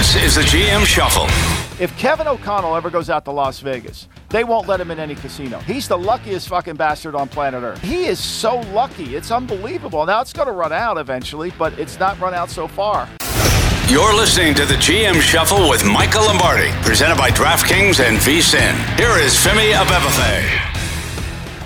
This is the GM Shuffle. If Kevin O'Connell ever goes out to Las Vegas, they won't let him in any casino. He's the luckiest fucking bastard on planet Earth. He is so lucky. It's unbelievable. Now it's going to run out eventually, but it's not run out so far. You're listening to the GM Shuffle with Michael Lombardi, presented by DraftKings and VSIN. Here is Femi Abebefe.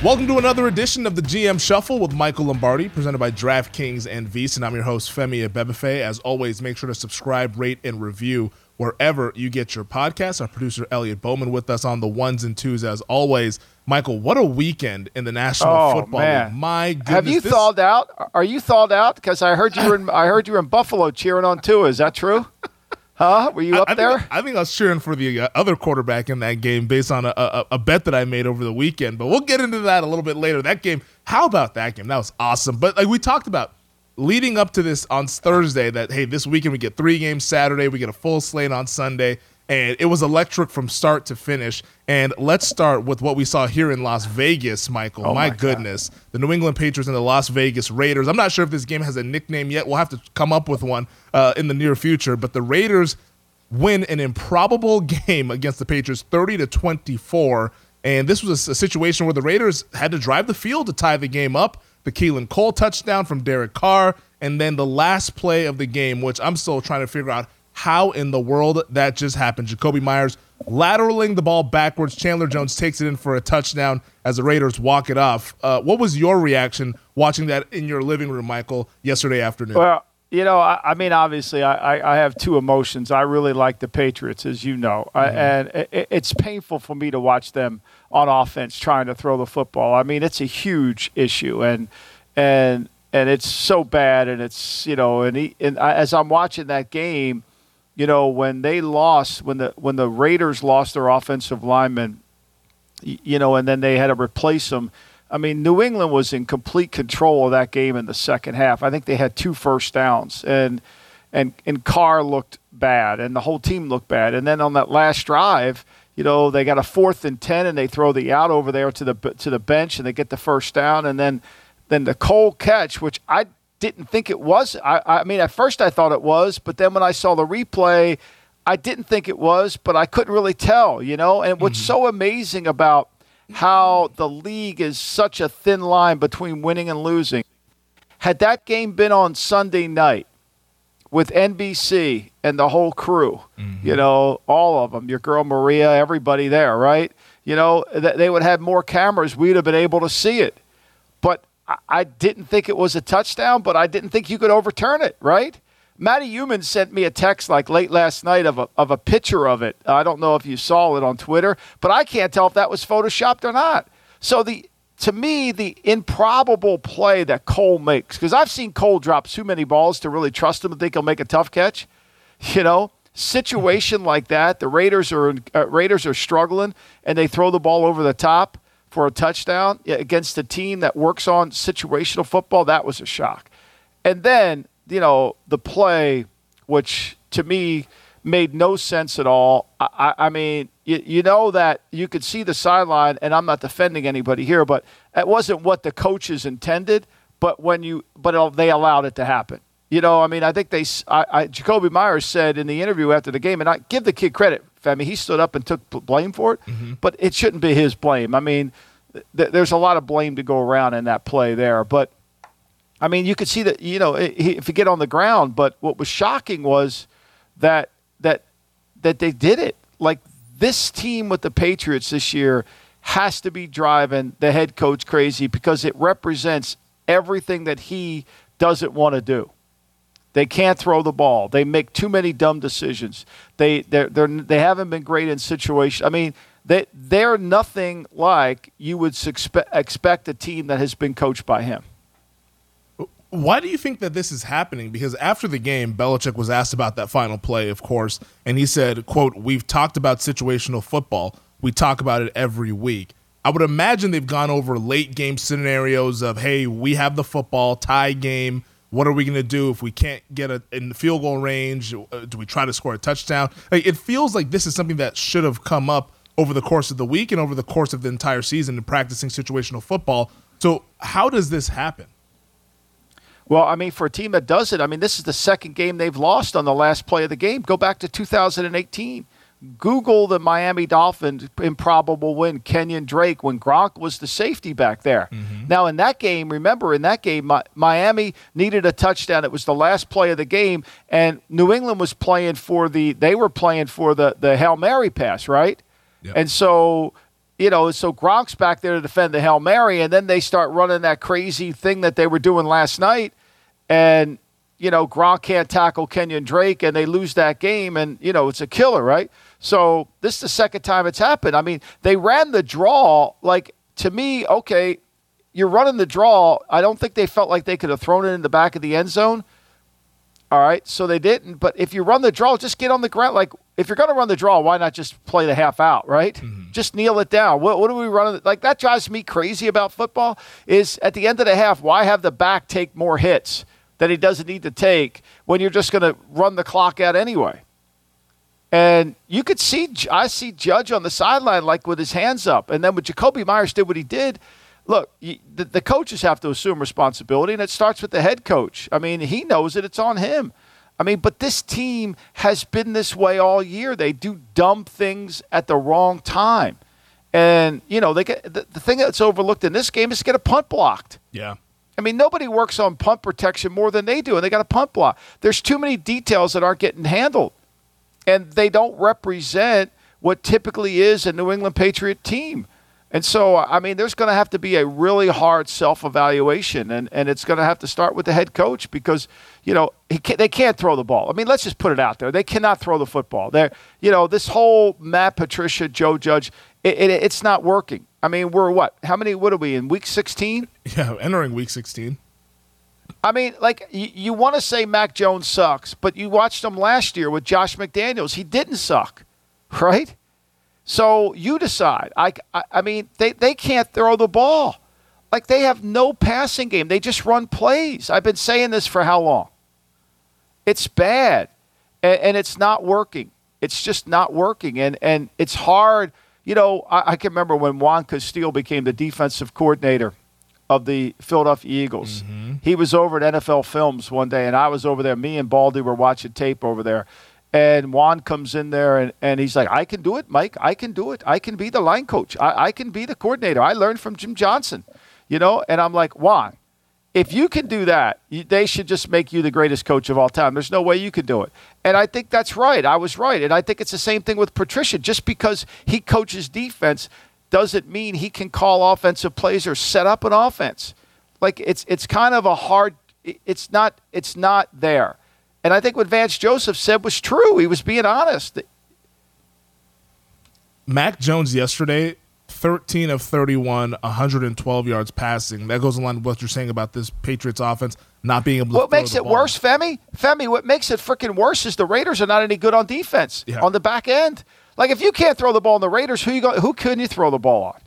Welcome to another edition of the GM Shuffle with Michael Lombardi, presented by DraftKings and VSIN. I'm your host, Femi Abebefe. As always, make sure to subscribe, rate, and review wherever you get your podcasts. Our producer, Elliot Bowman, with us on the ones and twos, as always. Michael, what a weekend in the National Oh, Football man. League. My goodness. Have you this- thawed out? Are you thawed out? Because I heard you were in, I heard you were in Buffalo cheering on Tua. Is that true? Huh? Were you up I, I there? Think, I think I was cheering for the uh, other quarterback in that game based on a, a, a bet that I made over the weekend. But we'll get into that a little bit later. That game, how about that game? That was awesome. But like we talked about leading up to this on Thursday, that hey, this weekend we get three games Saturday, we get a full slate on Sunday, and it was electric from start to finish. And let's start with what we saw here in Las Vegas, Michael. Oh my, my God. goodness, the New England Patriots and the Las Vegas Raiders. I'm not sure if this game has a nickname yet. We'll have to come up with one uh, in the near future. But the Raiders win an improbable game against the Patriots 30 to 24 and this was a situation where the Raiders had to drive the field to tie the game up the Keelan Cole touchdown from Derek Carr and then the last play of the game which I'm still trying to figure out how in the world that just happened. Jakobi Meyers lateraling the ball backwards. Chandler Jones takes it in for a touchdown as the Raiders walk it off. Uh, what was your reaction watching that in your living room Michael yesterday afternoon? Well, you know, I, I mean, obviously, I, I, have two emotions. I really like the Patriots, as you know, I, and it, it's painful for me to watch them on offense trying to throw the football. I mean, it's a huge issue, and and and it's so bad, and it's you know, and, he, and I, as I'm watching that game, you know, when they lost, when the when the Raiders lost their offensive lineman, you know, and then they had to replace them. I mean, New England was in complete control of that game in the second half. I think they had two first downs, and and and Carr looked bad, and the whole team looked bad. And then on that last drive, you know, they got a fourth and ten, and they throw the out over there to the to the bench, and they get the first down, and then then the Cole catch, which I didn't think it was. I, I mean, at first I thought it was, but then when I saw the replay, I didn't think it was, but I couldn't really tell, you know. And what's mm-hmm. so amazing about how the league is such a thin line between winning and losing. Had that game been on Sunday night with NBC and the whole crew, mm-hmm. you know, all of them, your girl Maria, everybody there, right? You know, th- they would have more cameras. We'd have been able to see it. But I- didn't think it was a touchdown, but I didn't think you could overturn it, right? Matty Human sent me a text like late last night of a, of a picture of it. I don't know if you saw it on Twitter, but I can't tell if that was photoshopped or not. So the to me, the improbable play that Cole makes, because I've seen Cole drop too many balls to really trust him and think he'll make a tough catch. You know, situation like that, the Raiders are uh, Raiders are struggling, and they throw the ball over the top for a touchdown against a team that works on situational football. That was a shock. And then, you know, the play, which to me made no sense at all. I, I, I mean, you, you know that you could see the sideline, and I'm not defending anybody here, but that wasn't what the coaches intended. But when you, but they allowed it to happen. You know, I mean, I think they, I Jakobi Meyers said in the interview after the game, and I give the kid credit. Femi, he stood up and took blame for it, mm-hmm. but it shouldn't be his blame. I mean, th- there's a lot of blame to go around in that play there, but I mean, you could see that you know i- he- if you get on the ground. But what was shocking was that that that they did it. Like this team with the Patriots this year has to be driving the head coach crazy because it represents everything that he doesn't want to do. They can't throw the ball. They make too many dumb decisions. They they're they haven't been great in situations. I mean, they they're nothing like you would suspe- expect a team that has been coached by him. Why do you think that this is happening? Because after the game, Belichick was asked about that final play, of course, and he said, quote, We've talked about situational football. We talk about it every week. I would imagine they've gone over late game scenarios of, hey, we have the football, tie game. What are we going to do if we can't get a, in the field goal range? Uh, do we try to score a touchdown? Like, it feels like this is something that should have come up over the course of the week and over the course of the entire season in practicing situational football. So, how does this happen? Well, I mean, for a team that does it, I mean, this is the second game they've lost on the last play of the game. Go back to 2018. Google the Miami Dolphins improbable win, Kenyon Drake, when Gronk was the safety back there. Mm-hmm. Now, in that game, remember, in that game, Miami needed a touchdown. It was the last play of the game, and New England was playing for the, they were playing for the, the Hail Mary pass, right? Yep. And so, you know, so Gronk's back there to defend the Hail Mary, and then they start running that crazy thing that they were doing last night. And, you know, Gronk can't tackle Kenyon Drake, and they lose that game, and, you know, it's a killer, right? So this is the second time it's happened. I mean, they ran the draw. Like to me, okay, you're running the draw. I don't think they felt like they could have thrown it in the back of the end zone. All right, so they didn't. But if you run the draw, just get on the ground. Like if you're going to run the draw, why not just play the half out, right? Mm-hmm. Just kneel it down. What, what are we running? Like that drives me crazy about football. Is at the end of the half, why have the back take more hits that he doesn't need to take when you're just going to run the clock out anyway? And you could see, I see Judge on the sideline, like with his hands up. And then when Jakobi Meyers did what he did, look, the, the coaches have to assume responsibility, and it starts with the head coach. I mean, he knows it, it's on him. I mean, but this team has been this way all year. They do dumb things at the wrong time. And, you know, they get the, the thing that's overlooked in this game is to get a punt blocked. Yeah. I mean, nobody works on punt protection more than they do, and they got a punt block. There's too many details that aren't getting handled and they don't represent what typically is a New England Patriot team. And so, I mean, there's going to have to be a really hard self evaluation, and, and it's going to have to start with the head coach because, you know, can't, they can't throw the ball. I mean, let's just put it out there. They cannot throw the football. They're, you know, this whole Matt Patricia, Joe Judge, it, it, it's not working. I mean, we're what? How many, what are we in, week 16? Yeah, entering week 16. I mean, like you, you want to say Mac Jones sucks, but you watched him last year with Josh McDaniels. He didn't suck, right? So you decide. I, I, I mean, they, they can't throw the ball. Like they have no passing game. They just run plays. I've been saying this for how long? It's bad, and, and it's not working. It's just not working, and and it's hard. You know, I, I can remember when Juan Castillo became the defensive coordinator of the Philadelphia Eagles. Mm-hmm. He was over at NFL Films one day, and I was over there. Me and Baldy were watching tape over there. And Juan comes in there and, and he's like, I can do it, Mike. I can do it. I can be the line coach. I, I can be the coordinator. I learned from Jim Johnson, you know? And I'm like, Juan, if you can do that, they should just make you the greatest coach of all time. There's no way you could do it. And I think that's right. I was right. And I think it's the same thing with Patricia. Just because he coaches defense doesn't mean he can call offensive plays or set up an offense. Like it's it's kind of a hard it's not it's not there. And I think what Vance Joseph said was true. He was being honest. Mac Jones yesterday, 13 of 31, 112 yards passing. That goes along with what you're saying about this Patriots offense not being able to What makes it ball. worse, Femi? Femi, what makes it freaking worse is the Raiders are not any good on defense yeah. on the back end. Like if you can't throw the ball on the Raiders, who you go, who can you throw the ball on?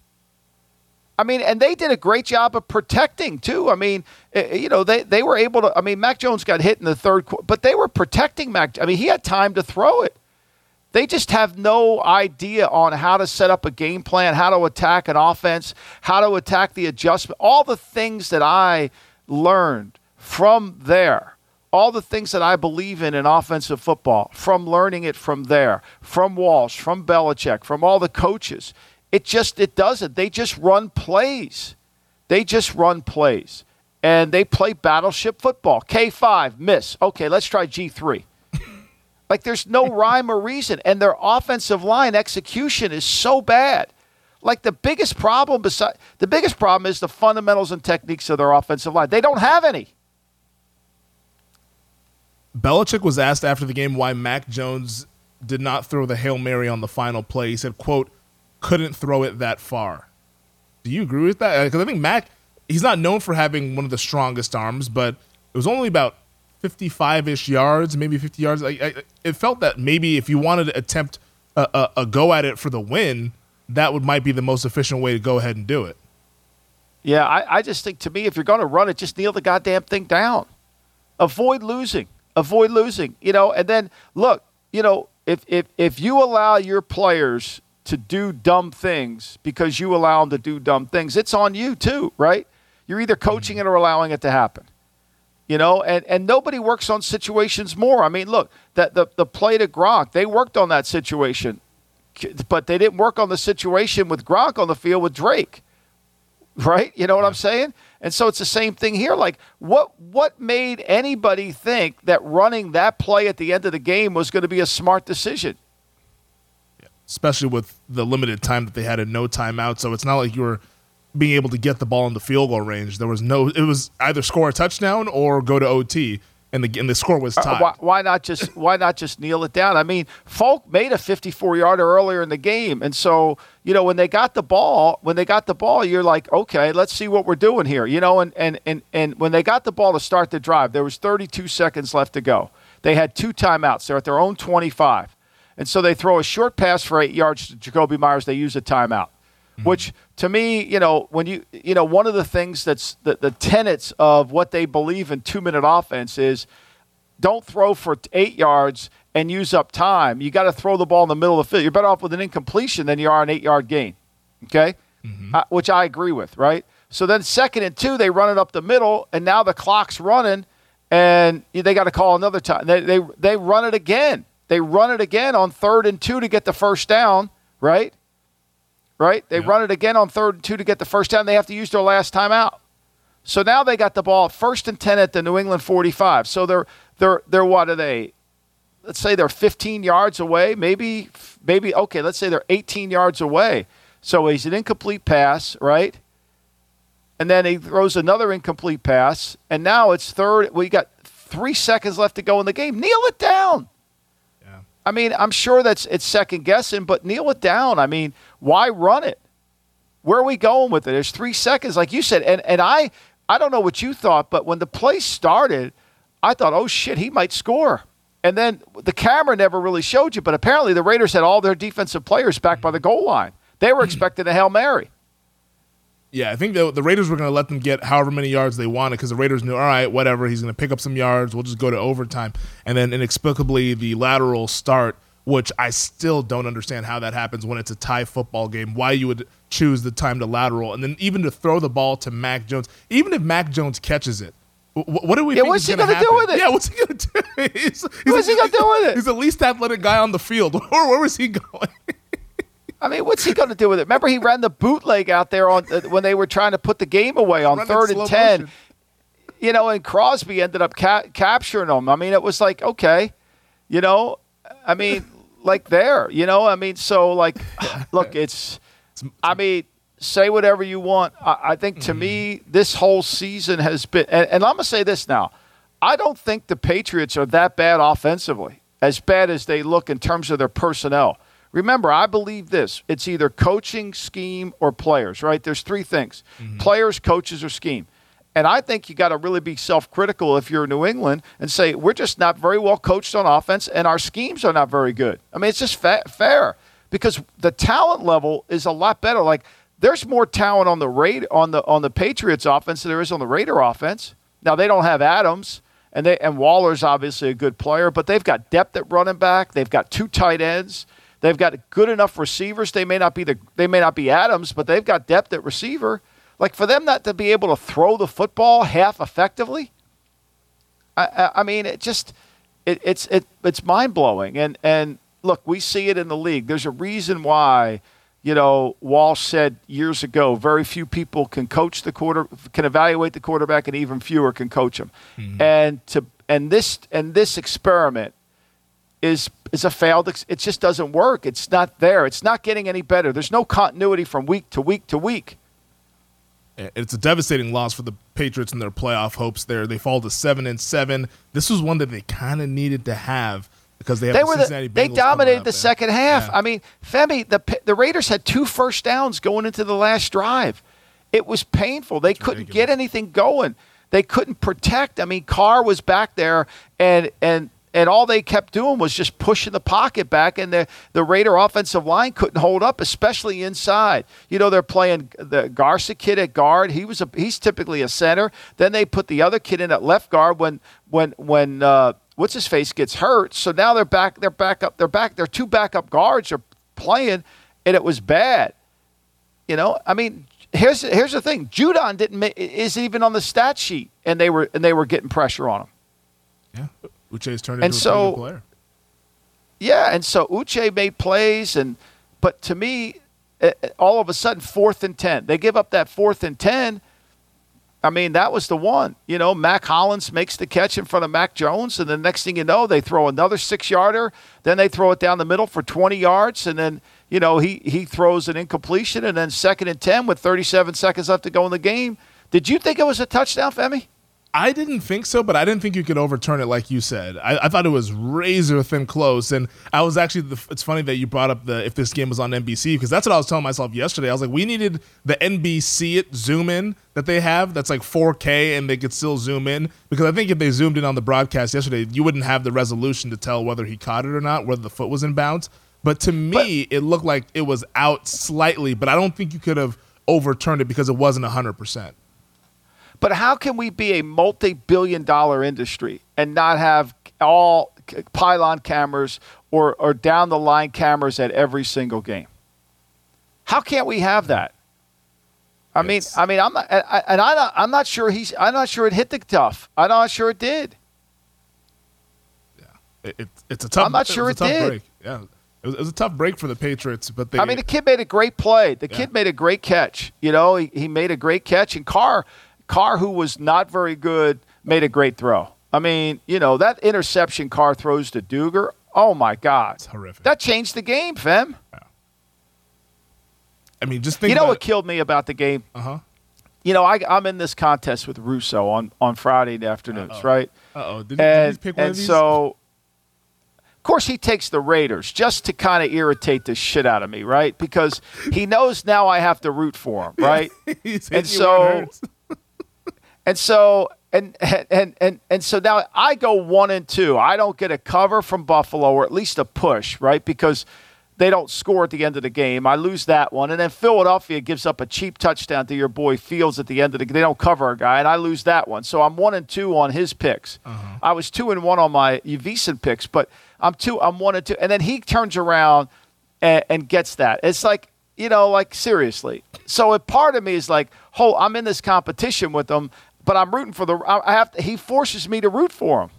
I mean, and they did a great job of protecting too. I mean, eh, eh, you know, they they were able to. I mean, Mac Jones got hit in the third, but they were protecting Mac. I mean, he had time to throw it. They just have no idea on how to set up a game plan, how to attack an offense, how to attack the adjustment, all the things that I learned from there all the things that I believe in in offensive football, from learning it from there, from Walsh, from Belichick, from all the coaches. It just it doesn't. They just run plays. They just run plays. And they play battleship football. K5, miss. Okay, let's try G3. Like there's no rhyme or reason. And their offensive line execution is so bad. Like the biggest problem beside the biggest problem is the fundamentals and techniques of their offensive line. They don't have any. Belichick was asked after the game why Mac Jones did not throw the Hail Mary on the final play. He said, quote, couldn't throw it that far. Do you agree with that? Because I think Mac, he's not known for having one of the strongest arms, but it was only about 55 ish yards, maybe 50 yards. I, I, it felt that maybe if you wanted to attempt a, a, a go at it for the win, that would might be the most efficient way to go ahead and do it. Yeah, I, I just think to me, if you're going to run it, just kneel the goddamn thing down. avoid losing. Avoid losing. You know, and then look, you know, if if if you allow your players to do dumb things because you allow them to do dumb things, it's on you too, right? You're either coaching mm-hmm. it or allowing it to happen. You know, and, and nobody works on situations more. I mean, look, that the, the play to Gronk, they worked on that situation, but they didn't work on the situation with Gronk on the field with Drake. Right? You know what I'm saying? And so it's the same thing here. Like, what what made anybody think that running that play at the end of the game was going to be a smart decision? Especially with the limited time that they had and no timeout. So it's not like you were being able to get the ball in the field goal range. There was no. It was either score a touchdown or go to OT. And the, and the score was uh, tied. Uh, why, why, not just why not just kneel it down? I mean, Folk made a 54 yarder earlier in the game, and so you know when they got the ball, when they got the ball, you're like, okay, let's see what we're doing here, you know. And and and and when they got the ball to start the drive, there was 32 seconds left to go. They had two timeouts. They're at their own 25, and so they throw a short pass for eight yards to Jakobi Meyers. They use a timeout mm-hmm. which to me, you know, when you, you know, one of the things that's the, the tenets of what they believe in two minute offense is don't throw for eight yards and use up time. You got to throw the ball in the middle of the field. You're better off with an incompletion than you are an eight yard gain. Okay. Mm-hmm. Uh, which I agree with, right? So then second and two, they run it up the middle, and now the clock's running, and they got to call another time. They, they, they run it again. They run it again on third and two to get the first down, right? Right? They run it again on third and two to get the first down. They have to use their last timeout. So now they got the ball first and 10 at the New England 45. So they're, they're, they're what are they? Let's say they're 15 yards away, maybe, maybe, okay, let's say they're 18 yards away. So he's an incomplete pass, right? And then he throws another incomplete pass. And now it's third. We got three seconds left to go in the game. Kneel it down. I mean, I'm sure that's it's second guessing, but kneel it down. I mean, why run it? Where are we going with it? There's three seconds, like you said, and and I I don't know what you thought, but when the play started, I thought, oh shit, he might score. And then the camera never really showed you, but apparently the Raiders had all their defensive players back by the goal line. They were expecting a hail mary. Yeah, I think the, the Raiders were going to let them get however many yards they wanted because the Raiders knew, all right, whatever, he's going to pick up some yards. We'll just go to overtime. And then inexplicably, the lateral start, which I still don't understand how that happens when it's a tie football game, why you would choose the time to lateral. And then even to throw the ball to Mac Jones, even if Mac Jones catches it, what do we yeah, what's he going to do with it? Yeah, what's he going to do? he's, he's what's he going to do with it? He's the least athletic guy on the field. Where, where was he going? I mean, what's he going to do with it? Remember, he ran the bootleg out there on uh, when they were trying to put the game away on third and ten. Motion. You know, and Crosby ended up ca- capturing him. I mean, it was like okay, you know, I mean, like there, you know, I mean, so like, look, it's, I mean, say whatever you want. I, I think to mm-hmm. me, this whole season has been, and, and I'm gonna say this now. I don't think the Patriots are that bad offensively, as bad as they look in terms of their personnel. Remember, I believe this it's either coaching, scheme, or players, right? There's three things mm-hmm. players, coaches, or scheme. And I think you got to really be self critical if you're New England and say, we're just not very well coached on offense and our schemes are not very good. I mean, it's just fa- fair because the talent level is a lot better. Like, there's more talent on the Raid on the on the Patriots offense than there is on the Raider offense. Now they don't have Adams and they and Waller's obviously a good player, but they've got depth at running back. They've got two tight ends. They've got good enough receivers. They may not be the they may not be Adams, but they've got depth at receiver. Like for them not to be able to throw the football half effectively, I, I, I mean, it just it, it's it, it's mind blowing. And and look, we see it in the league. There's a reason why you know, Walsh said years ago, very few people can coach the quarter, can evaluate the quarterback, and even fewer can coach him. Mm-hmm. And to and this and this experiment is is a failed. It just doesn't work. It's not there. It's not getting any better. There's no continuity from week to week to week. It's a devastating loss for the Patriots and their playoff hopes. There, they fall to seven and seven. This was one that they kind of needed to have because they, they the were the, they dominated the second half. Yeah. I mean, Femi, the the Raiders had two first downs going into the last drive. It was painful. They That's couldn't ridiculous. get anything going. They couldn't protect. I mean, Carr was back there, and and and all they kept doing was just pushing the pocket back, and the the Raider offensive line couldn't hold up, especially inside. You know, they're playing the Garza kid at guard. He was a he's typically a center. Then they put the other kid in at left guard when when when uh, what's his face gets hurt. So now they're back. They're back up. They're back. They're two backup guards are playing, and it was bad. You know, I mean, here's here's the thing. Judon didn't is even on the stat sheet, and they were and they were getting pressure on him. Yeah, Uche's turned And into so- a player. Yeah, and so Uche made plays, and but to me, all of a sudden, fourth and ten, they give up that fourth and ten. I mean, that was the one. You know, Mack Hollins makes the catch in front of Mac Jones, and the next thing you know, they throw another six yarder. Then they throw it down the middle for 20 yards, and then, you know, he, he throws an incompletion, and then second and 10 with 37 seconds left to go in the game. Did you think it was a touchdown, Femi? I didn't think so, but I didn't think you could overturn it like you said. I, I thought it was razor thin close, and I was actually. The, it's funny that you brought up the if this game was on NBC because that's what I was telling myself yesterday. I was like, we needed the NBC it zoom in that they have that's like 4K and they could still zoom in because I think if they zoomed in on the broadcast yesterday, you wouldn't have the resolution to tell whether he caught it or not, whether the foot was in bounds. But to me, it looked like it was out slightly, but I don't think you could have overturned it because it wasn't 100. percent But how can we be a multi billion dollar industry and not have all pylon cameras or, or down the line cameras at every single game? How can't we have that? I mean, I mean, I'm not, I- I- and I, I'm not sure he's. I'm not sure it hit the tough. I'm not sure it did. It, it, it's a tough. I'm not sure it tough did. Break. Yeah, it was, it was a tough break for the Patriots, but they. I mean, the kid made a great play. The Yeah. kid made a great catch. You know, he, he made a great catch, and Carr, Carr, who was not very good, made a great throw. I mean, you know, that interception Carr throws to Dugger. Oh my God, It's horrific. That changed the game, Fem. I mean, just think. You know what killed me about the game? Uh huh. You know, I, I'm in this contest with Russo on on Friday afternoons, right? Uh oh. Did, he- did he and, pick one and of these? so of course he takes the raiders just to kind of irritate the shit out of me right because he knows now i have to root for him right He's and hitting you where it so-. And so and, and and and so now i go one and two i don't get a cover from buffalo or at least a push right because they don't score at the end of the game. I lose that one, and then Philadelphia gives up a cheap touchdown to your boy Fields at the end of the. Game. They don't cover a guy, and I lose that one. So I'm one and two on his picks. Uh-huh. I was two and one on my Uvison picks, but I'm two. I'm one and two, and then he turns around and, and gets that. It's like you know, like seriously. So a part of me is like, oh, I'm in this competition with him, but I'm rooting for the. I have. To, he forces me to root for him.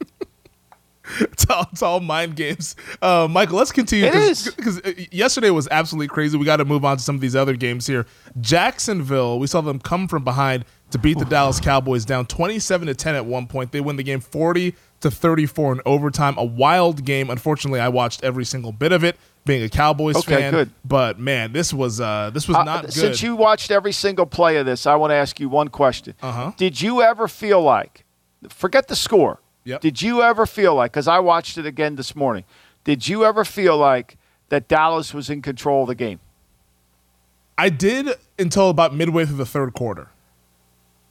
it's, all, it's all mind games. Uh, Michael, let's continue. It is. because yesterday was absolutely crazy. We got to move on to some of these other games here. Jacksonville, we saw them come from behind to beat the Dallas Cowboys down 27 to 10 at one point. They win the game 40 to 34 in overtime. A wild game. Unfortunately, I watched every single bit of it. Being a Cowboys Okay, fan, good. but man, this was uh, this was Uh, not good. Since you watched every single play of this, I want to ask you one question. Uh-huh. Did you ever feel like, forget the score, Yep. did you ever feel like, because I watched it again this morning, did you ever feel like that Dallas was in control of the game? I did until about midway through the third quarter.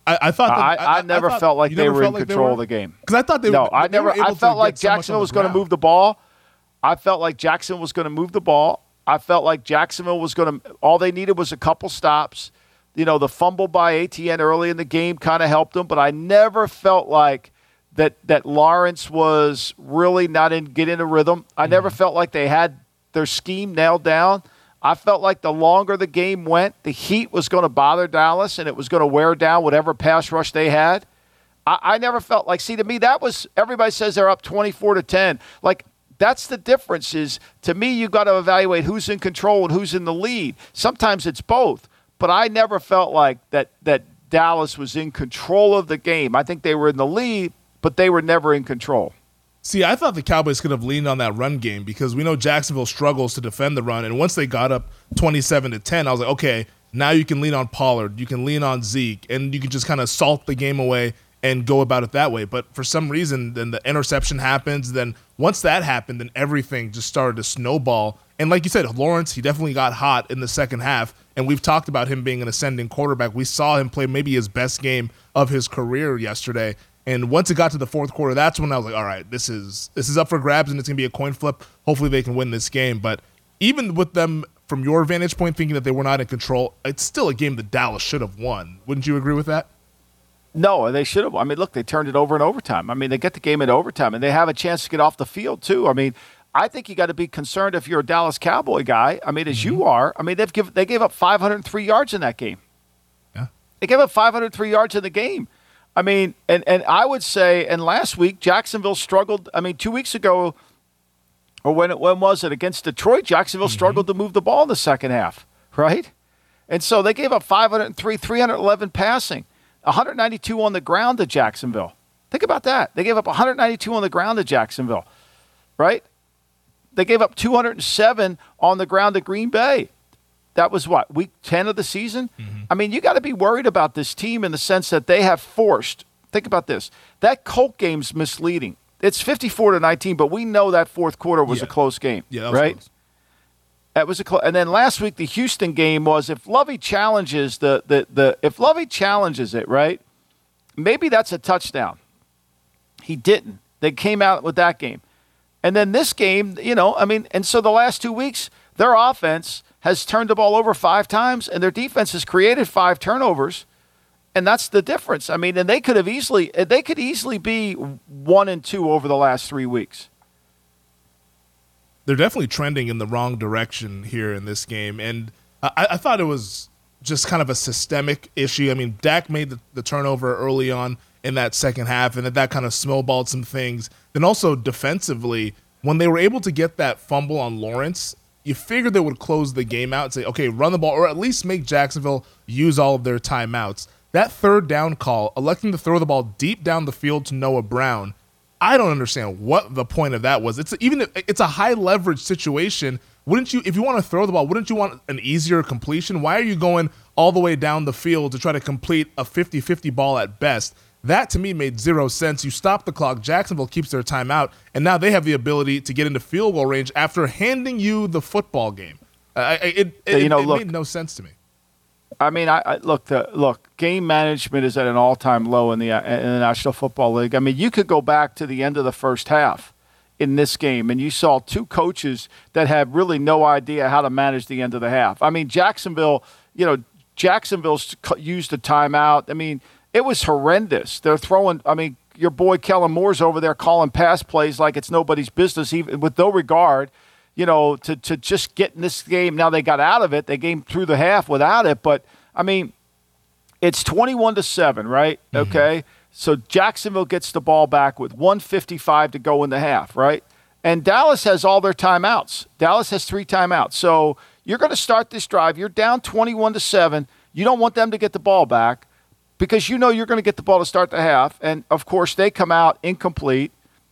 I, I thought that, I, I, never thought- felt like they were in like control of the game. Because I thought they no, were. I never. I felt like so much on Jacksonville was going to move the ball. I felt like Jackson was going to move the ball. I felt like Jacksonville was going to. All they needed was a couple stops. You know, the fumble by ATN early in the game kind of helped them, but I never felt like that that Lawrence was really not in getting a rhythm. I never Mm-hmm. felt like they had their scheme nailed down. I felt like the longer the game went, the heat was going to bother Dallas and it was going to wear down whatever pass rush they had. I, I never felt like see to me that was everybody says they're up 24 to 10 like that's the difference is to me you've got to evaluate who's in control and who's in the lead sometimes it's both but i never felt like that that dallas was in control of the game i think they were in the lead but they were never in control See, I thought the Cowboys could have leaned on that run game because we know Jacksonville struggles to defend the run. And once they got up 27 to 10, I was like, okay, now you can lean on Pollard, you can lean on Zeke, and you can just kind of salt the game away and go about it that way. But for some reason, then the interception happens. Then once that happened, then everything just started to snowball. And like you said, Lawrence, he definitely got hot in the second half. And we've talked about him being an ascending quarterback. We saw him play maybe his best game of his career yesterday. And once it got to the fourth quarter, that's when I was like, all right, this is this is up for grabs and it's gonna be a coin flip. Hopefully they can win this game. But even with them from your vantage point thinking that they were not in control, it's still a game that Dallas should have won. Wouldn't you agree with that? No, they should have. I mean, look, they turned it over in overtime. I mean, they get the game in overtime, and they have a chance to get off the field too. I mean, I think you got to be concerned if you're a Dallas Cowboy guy. I mean, as mm-hmm. you are. I mean, they've give, they gave up 503 yards in that game. Yeah, they gave up 503 yards in the game. I mean, and and I would say, and last week Jacksonville struggled. I mean, two weeks ago, or when when was it against Detroit? Jacksonville mm-hmm. struggled to move the ball in the second half, right? And so they gave up 503, 311 passing. 192 on the ground to Jacksonville. Think about that. They gave up 192 on the ground to Jacksonville, right? They gave up 207 on the ground to Green Bay. That was what, week 10 of the season? Mm-hmm. I mean, you got to be worried about this team in the sense that they have forced. Think about this. That Colt game's misleading. It's 54 to 19, but we know that fourth quarter was yeah. a close game, yeah, right? Close. That was a close. And then last week the Houston game was if Lovie challenges the the the if Lovie challenges it, right? Maybe that's a touchdown. He didn't. They came out with that game. And then this game, you know, I mean, and so the last 2 weeks their offense has turned the ball over 5 times and their defense has created 5 turnovers. And that's the difference. I mean, and they could have easily they could easily be 1 and 2 over the last 3 weeks they're definitely trending in the wrong direction here in this game. And I, I thought it was just kind of a systemic issue. I mean, Dak made the, the turnover early on in that second half, and that, that kind of snowballed some things. Then also defensively, when they were able to get that fumble on Lawrence, you figured they would close the game out and say, okay, run the ball, or at least make Jacksonville use all of their timeouts. That third down call, electing to throw the ball deep down the field to Noah Brown, I don't understand what the point of that was. It's even it's a high leverage situation. Wouldn't you, if you want to throw the ball, wouldn't you want an easier completion? Why are you going all the way down the field to try to complete a 50 50 ball at best? That to me made zero sense. You stop the clock. Jacksonville keeps their timeout, and now they have the ability to get into field goal range after handing you the football game. Uh, it, it, you know, it, it look, made no sense to me. I mean, I, I look. The, look, game management is at an all-time low in the uh, in the National Football League. I mean, you could go back to the end of the first half in this game, and you saw two coaches that had really no idea how to manage the end of the half. I mean, Jacksonville. You know, Jacksonville's used a timeout. I mean, it was horrendous. They're throwing. I mean, your boy Kellen Moore's over there calling pass plays like it's nobody's business, even with no regard you know, to, to just get in this game. Now they got out of it. They came through the half without it. But, I mean, it's 21 to 7, right? Mm-hmm. Okay. So Jacksonville gets the ball back with 155 to go in the half, right? And Dallas has all their timeouts. Dallas has three timeouts. So you're going to start this drive. You're down 21 to 7. You don't want them to get the ball back because you know you're going to get the ball to start the half. And of course, they come out incomplete.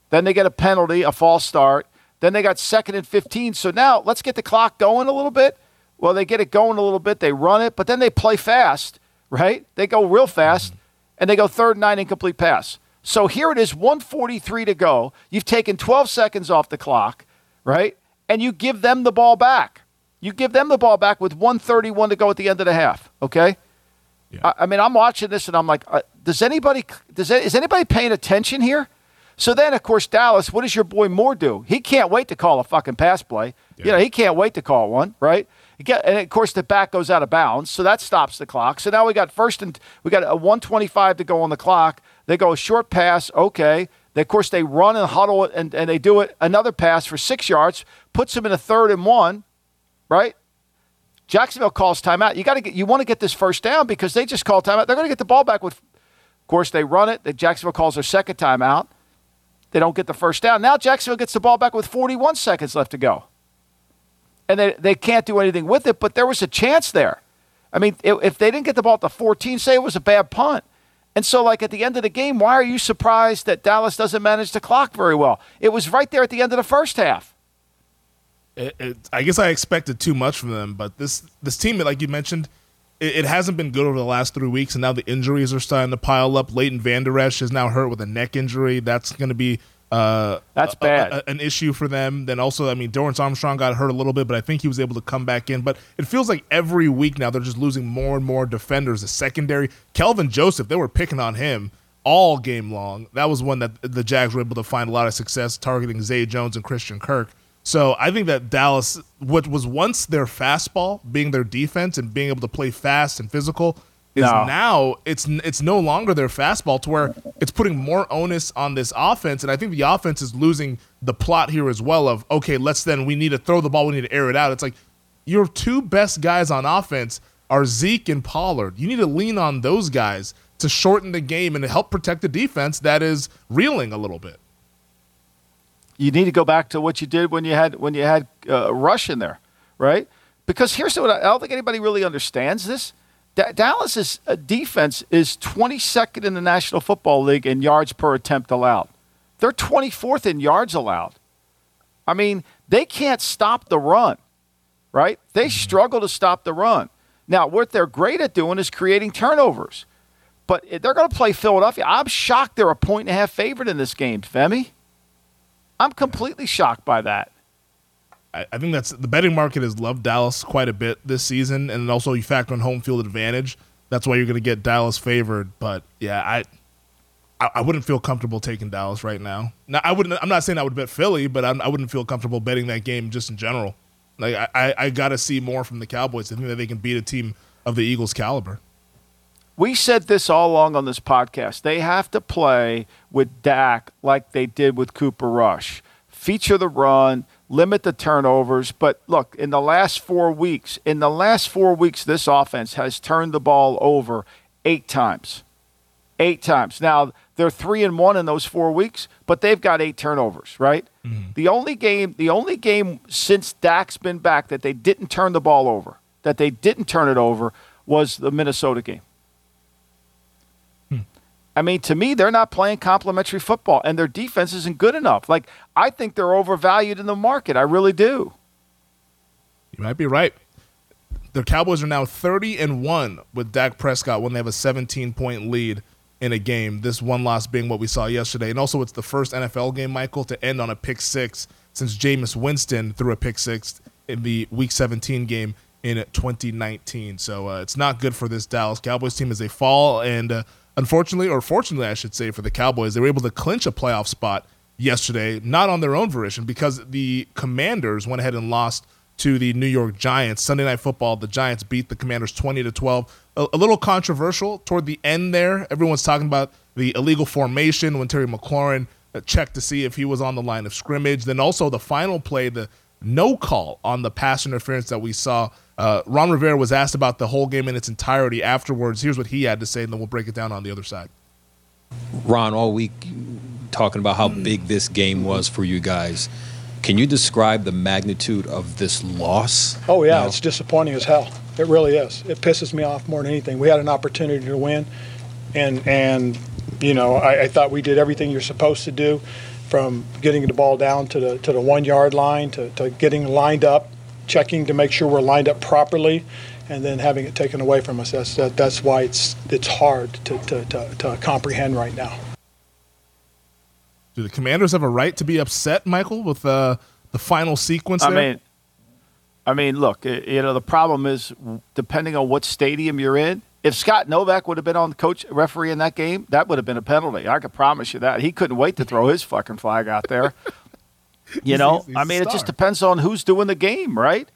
Then they get a penalty, a false start. Then they got second and 15. So now let's get the clock going a little bit. Well, they get it going a little bit. They run it, but then they play fast, right? They go real fast, and they go third and nine incomplete pass. So here it is, 143 to go. You've taken 12 seconds off the clock, right? And you give them the ball back. You give them the ball back with 131 to go at the end of the half, okay? Yeah. I, I, mean, I'm watching this and I'm like, uh, does anybody, does, is anybody paying attention here? So then, of course, Dallas, what does your boy Moore do? He can't wait to call a fucking pass play. Yeah. You know, he can't wait to call one, right? and of course, the back goes out of bounds, so that stops the clock. So now we got first and we got a 125 to go on the clock. They go a short pass, okay. They, of course, they run and huddle it, and, and they do it another pass for six yards, puts them in a third and one, right? Jacksonville calls timeout. You got to get you want to get this first down because they just call timeout. They're going to get the ball back with. Of course, they run it. Jacksonville calls their second timeout. They don't get the first down. Now Jacksonville gets the ball back with 41 seconds left to go. And they, they can't do anything with it, but there was a chance there. I mean, if they didn't get the ball at the 14, say it was a bad punt. And so, like at the end of the game, why are you surprised that Dallas doesn't manage the clock very well? It was right there at the end of the first half. It, it, I guess I expected too much from them, but this this team, like you mentioned, it, it, hasn't been good over the last three weeks, and now the injuries are starting to pile up. Leighton Vander Esch is now hurt with a neck injury. That's going to be uh, that's bad. A, a, an issue for them. Then also, I mean, Dorance Armstrong got hurt a little bit, but I think he was able to come back in. But it feels like every week now they're just losing more and more defenders. The secondary, Kelvin Joseph, they were picking on him all game long. That was one that the Jags were able to find a lot of success targeting Zay Jones and Christian Kirk. So I think that Dallas, what was once their fastball, being their defense and being able to play fast and physical, is No. now it's it's no longer their fastball to where it's putting more onus on this offense. And I think the offense is losing the plot here as well. Of okay, let's then we need to throw the ball, we need to air it out. It's like your two best guys on offense are Zeke and Pollard. You need to lean on those guys to shorten the game and to help protect the defense that is reeling a little bit. You need to go back to what you did when you had when you had uh, Rush in there, right? Because here's what I, I don't think anybody really understands this. Da- Dallas's uh, defense is 22nd in the National Football League in yards per attempt allowed. They're 24th in yards allowed. I mean, they can't stop the run, right? They struggle to stop the run. Now, what they're great at doing is creating turnovers. But they're going to play Philadelphia. I'm shocked they're a point and a half favorite in this game, Femi. I'm completely shocked by that. I, I think that's the betting market has loved Dallas quite a bit this season, and also you factor in home field advantage. That's why you're going to get Dallas favored. But yeah, I, I I wouldn't feel comfortable taking Dallas right now. Now I wouldn't. I'm not saying I would bet Philly, but I'm, I wouldn't feel comfortable betting that game just in general. Like I, I, I got to see more from the Cowboys to think that they can beat a team of the Eagles' caliber. We said this all along on this podcast. They have to play with Dak like they did with Cooper Rush. Feature the run, limit the turnovers. But look, in the last four weeks, in the last four weeks, this offense has turned the ball over eight times. Eight times. Now, they're three and one in those four weeks, but they've got eight turnovers, right? Mm-hmm. The only game, the only game since Dak's been back that they didn't turn the ball over, that they didn't turn it over, was the Minnesota game. I mean, to me, they're not playing complementary football, and their defense isn't good enough. Like, I think they're overvalued in the market. I really do. You might be right. The Cowboys are now 30 and 1 with Dak Prescott when they have a 17 point lead in a game. This one loss being what we saw yesterday. And also, it's the first NFL game, Michael, to end on a pick six since Jameis Winston threw a pick six in the Week 17 game in 2019. So uh, it's not good for this Dallas Cowboys team as they fall. And uh, unfortunately, or fortunately, I should say, for the Cowboys, they were able to clinch a playoff spot yesterday, not on their own volition, because the Commanders went ahead and lost to the New York Giants. Sunday Night Football, the Giants beat the Commanders 20 to 12. A, a little controversial toward the end there. Everyone's talking about the illegal formation when Terry McLaurin uh, checked to see if he was on the line of scrimmage. Then also the final play, the no call on the pass interference that we saw. Uh, Ron Rivera was asked about the whole game in its entirety afterwards. Here's what he had to say, and then we'll break it down on the other side. Ron, all week talking about how big this game was for you guys. Can you describe the magnitude of this loss? Oh yeah, now? it's disappointing as hell. It really is. It pisses me off more than anything. We had an opportunity to win, and and you know I, I thought we did everything you're supposed to do, from getting the ball down to the to the one yard line to, to getting lined up, checking to make sure we're lined up properly, and then having it taken away from us. That's that, that's why it's it's hard to, to, to, to comprehend right now. Do the Commanders have a right to be upset, Michael, with uh, the final sequence I there? mean, I mean, look, you know, the problem is depending on what stadium you're in. If Scott Novak would have been on the coach referee in that game, that would have been a penalty. I can promise you that. He couldn't wait to throw his fucking flag out there. You know, He's- he's I mean, it just depends on who's doing the game, right?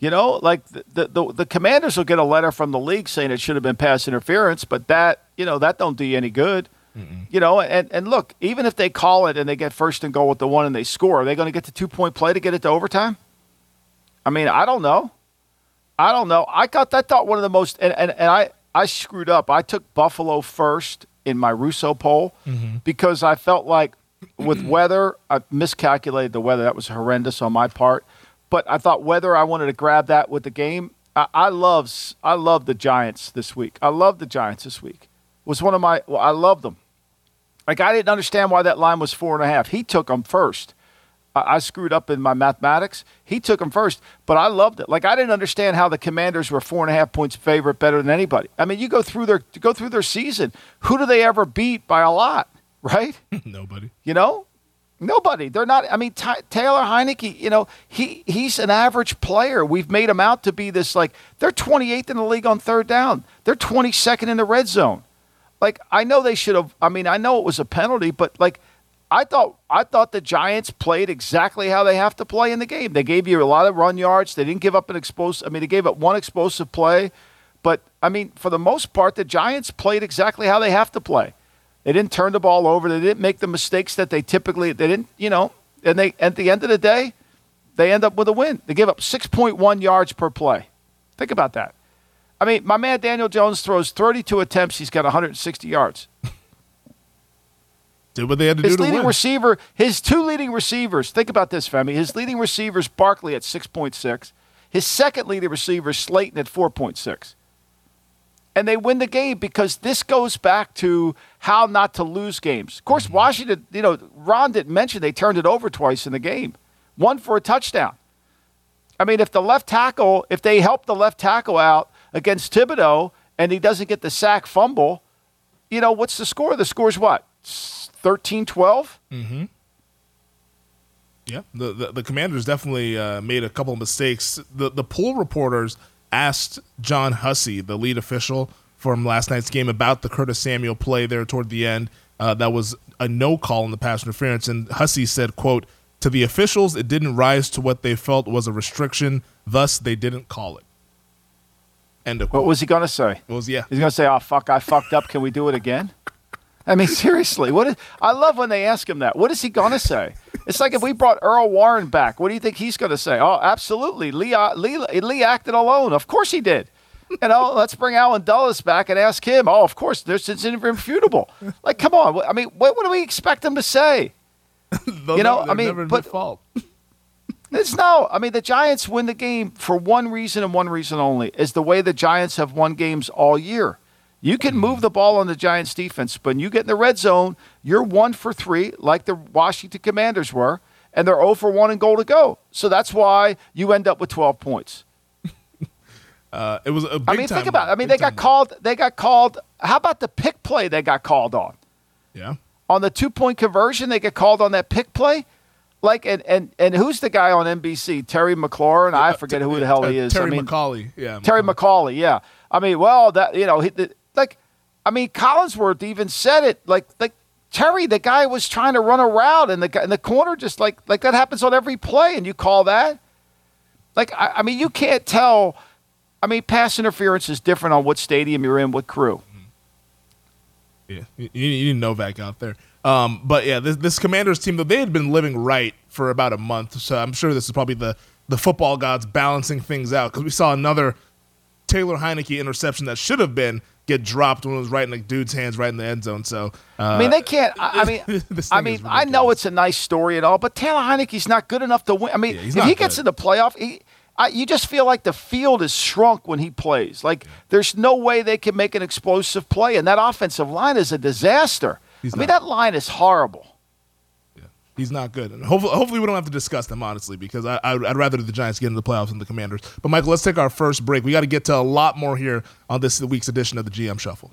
You know, like the, the the the Commanders will get a letter from the league saying it should have been pass interference, but that you know that don't do you any good. You know, and and look, even if they call it and they get first and goal with the one and they score, are they going to get the two point play to get it to overtime? I mean, I don't know. I don't know. I got that thought one of the most and, and, and I, I screwed up. I took Buffalo first in my Russo poll because I felt like with weather, I miscalculated the weather. That was horrendous on my part. But I thought whether I wanted to grab that with the game. I, I love I love the Giants this week. I love the Giants this week. Was one of my well, I love them. Like I didn't understand why that line was four and a half. He took them first. I, I screwed up in my mathematics. He took them first, but I loved it. Like I didn't understand how the Commanders were four and a half points favorite, better than anybody. I mean, you go through their go through their season. Who do they ever beat by a lot? Right? Nobody. You know, nobody. They're not. I mean, Ty Taylor Heinicke. You know, he he's an average player. We've made him out to be this like they're 28th in the league on third down. They're 22nd in the red zone. like I know they should have. I mean, I know it was a penalty, but like I thought, I thought the Giants played exactly how they have to play in the game. They gave you a lot of run yards. They didn't give up an explosive. I mean, they gave up one explosive play, but I mean, for the most part, the Giants played exactly how they have to play. They didn't turn the ball over. They didn't make the mistakes that they typically. They didn't, you know. And they at the end of the day, they end up with a win. They give up 6.1 yards per play. Think about that. I mean, my man Daniel Jones throws 32 attempts. He's got 160 yards. Did what they had to his do to leading win. receiver, his two leading receivers. Think about this, Femi. His leading receivers, Barkley at 6.6. His second leading receiver, Slayton at 4.6. And they win the game because this goes back to how not to lose games. Of course, Washington, you know, Ron didn't mention they turned it over twice in the game, one for a touchdown. I mean, if the left tackle, if they help the left tackle out against Thibodeaux and he doesn't get the sack fumble, you know, what's the score? The score's what? 13 12? Mm-hmm. Yeah, the, the, the commanders definitely uh, made a couple of mistakes. The the pool reporters asked John Hussey, the lead official from last night's game, about the Curtis Samuel play there toward the end. Uh, that was a no call in the pass interference, and Hussey said, "quote To the officials, it didn't rise to what they felt was a restriction. Thus, they didn't call it." End of quote. What was he going to say? It was yeah. He's going to say, "Oh fuck, I fucked up. Can we do it again?" I mean, seriously, what? Is, I love when they ask him that. What is he going to say? It's like if we brought Earl Warren back. What do you think he's going to say? Oh, absolutely. Lee, uh, Lee, Lee acted alone. Of course he did. You know, let's bring Allen Dulles back and ask him. Oh, of course, this is irrefutable. Like, come on. I mean, what, what do we expect him to say? You know, I mean, but- fault. It's no. I mean, the Giants win the game for one reason and one reason only is the way the Giants have won games all year. You can move the ball on the Giants defense, but when you get in the red zone, you're one for three, like the Washington Commanders were, and they're 0 for 1 and goal to go. So that's why you end up with 12 points. Uh, it was a big I mean, think about it. I mean, they got called. They got called. How about the pick play they got called on? Yeah. on the two point conversion, they get called on that pick play. Like and and and who's the guy on NBC? Terry McLaurin. I forget who the hell he Uh, is. Terry I mean, McAulay. Yeah. Terry McAulay. Yeah. I mean, well, that you know, he, the, I mean, Collinsworth even said it. Like, like Terry, the guy was trying to run a route, and the guy in the corner just like like that happens on every play, and you call that. Like, I, I mean, you can't tell. I mean, pass interference is different on what stadium you're in, what crew. Yeah, you, you need Novak out there. Um, but yeah, this, this Commanders team, though, they had been living right for about a month. So I'm sure this is probably the, the football gods balancing things out because we saw another Taylor Heinicke interception that should have been get dropped when it was right in the dude's hands, right in the end zone. So uh, I mean, they can't. I, I mean, I mean, I know it's a nice story and all, but Taylor Heinicke's not good enough to win. I mean, Yeah, if he gets good. in the playoff, he, I, you just feel like the field is shrunk when he plays. Like there's no way they can make an explosive play, and that offensive line is a disaster. He's I mean, not. that line is horrible. He's not good, and hopefully, hopefully we don't have to discuss them honestly, because I, I'd, I'd rather the Giants get into the playoffs than the Commanders. But Michael, let's take our first break. We got to get to a lot more here on this week's edition of the GM Shuffle.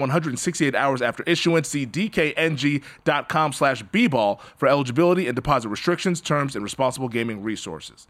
168 hours after issuance. See dkng.com slash bball for eligibility and deposit restrictions, terms, and responsible gaming resources.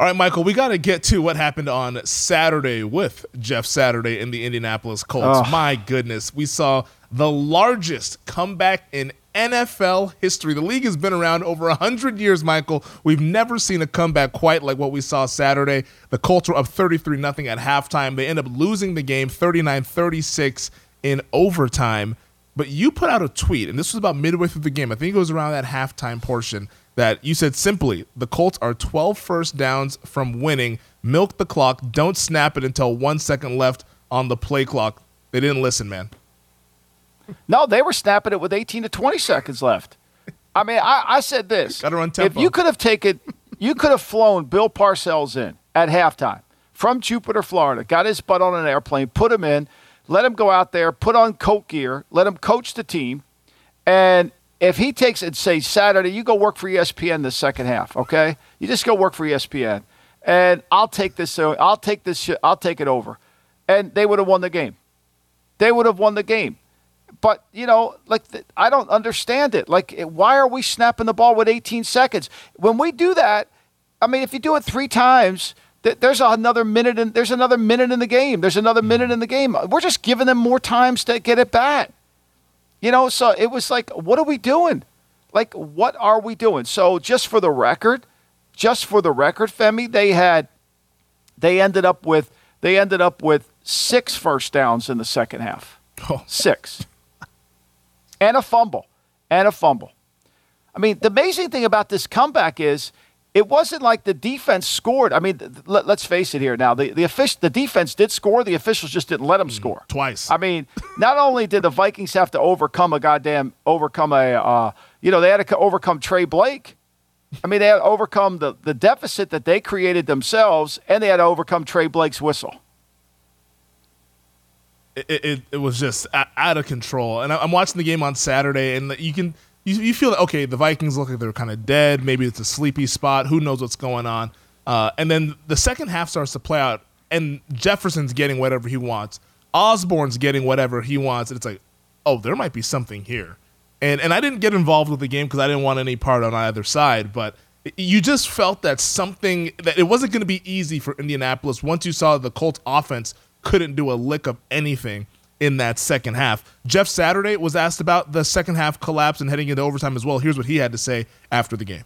All right, Michael, we got to get to what happened on Saturday with Jeff Saturday in the Indianapolis Colts. Oh. My goodness, we saw the largest comeback in NFL history. The league has been around over 100 years, Michael. We've never seen a comeback quite like what we saw Saturday. The Colts were up 33 0 at halftime. They end up losing the game 39 36 in overtime. But you put out a tweet, and this was about midway through the game. I think it was around that halftime portion that you said simply the Colts are 12 first downs from winning. Milk the clock. Don't snap it until one second left on the play clock. They didn't listen, man. No, they were snapping it with 18 to 20 seconds left. I mean, I, I said this. Gotta run If you could have taken, you could have flown Bill Parcells in at halftime from Jupiter, Florida, got his butt on an airplane, put him in, let him go out there, put on coat gear, let him coach the team, and if he takes it, say Saturday, you go work for ESPN the second half, okay? You just go work for ESPN, and I'll take this. uh, I'll take this. shit- I'll take it over, and they would have won the game. They would have won the game. But you know, like th- I don't understand it. Like, why are we snapping the ball with 18 seconds when we do that? I mean, if you do it three times, th- there's another minute. In, there's another minute in the game. There's another mm-hmm. minute in the game. We're just giving them more times to get it back. You know, so it was like, what are we doing? Like, what are we doing? So, just for the record, just for the record, Femi, they had, they ended up with, they ended up with six first downs in the second half, Oh, six, and a fumble, and a fumble. I mean, the amazing thing about this comeback is it wasn't like the defense scored. I mean, th- let, us face it here now. The the, offic- the defense did score. The officials just didn't let them score twice. I mean, not only did the Vikings have to overcome a goddamn overcome a uh, you know they had to overcome Tra Blake. I mean, they had to overcome the the deficit that they created themselves, and they had to overcome Tra Blake's whistle. It, it, it was just out of control. And I'm watching the game on Saturday, and you can you, you feel that okay, the Vikings look like they're kind of dead. Maybe it's a sleepy spot. Who knows what's going on? Uh, and then the second half starts to play out, and Jefferson's getting whatever he wants. Osborn's getting whatever he wants, and it's like, oh, there might be something here. And and I didn't get involved with the game because I didn't want any part on either side, but you just felt that something that it wasn't going to be easy for Indianapolis once you saw the Colts offense couldn't do a lick of anything in that second half. Jeff Saturday was asked about the second half collapse and heading into overtime as well. Here's what he had to say after the game.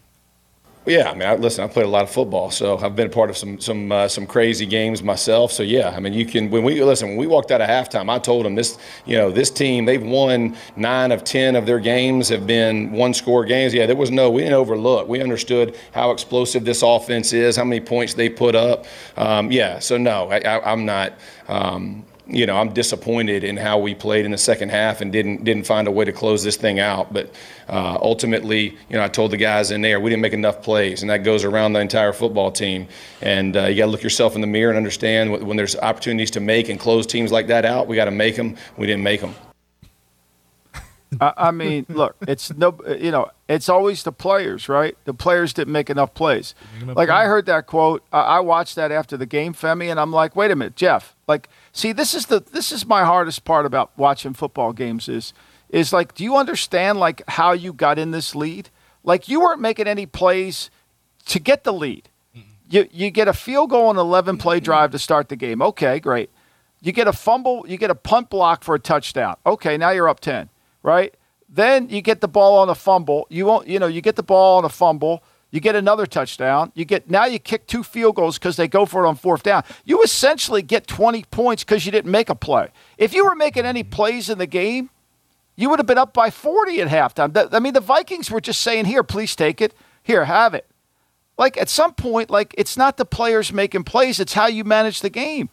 Yeah, I mean, I, listen, I played a lot of football, so I've been a part of some some uh, some crazy games myself. So yeah, I mean, you can when we listen when we walked out of halftime, I told them this, you know, this team they've won nine of ten of their games have been one score games. Yeah, there was no we didn't overlook. We understood how explosive this offense is, how many points they put up. Um, yeah, so no, I, I'm not. Um, you know, I'm disappointed in how we played in the second half and didn't didn't find a way to close this thing out. But uh, ultimately, you know, I told the guys in there we didn't make enough plays, and that goes around the entire football team. And uh, you got to look yourself in the mirror and understand wh- when there's opportunities to make and close teams like that out, we got to make them. We didn't make them. I, I mean, look, it's no, you know, it's always the players, right? The players didn't make enough plays. Like I heard that quote, I, I watched that after the game, Femi, and I'm like, wait a minute, Jeff. Like, see, this is the this is my hardest part about watching football games is is like, do you understand like how you got in this lead? Like, you weren't making any plays to get the lead. You you get a field goal and 11 play drive to start the game. Okay, great. You get a fumble, you get a punt block for a touchdown. Okay, now you're up 10, right? Then you get the ball on a fumble. You won't, you know, you get the ball on a fumble. You get another touchdown. You get now you kick two field goals because they go for it on fourth down. You essentially get 20 points because you didn't make a play. If you were making any plays in the game, you would have been up by 40 at halftime. I mean, the Vikings were just saying, "Here, please take it. Here, have it." Like at some point, like it's not the players making plays; it's how you manage the game.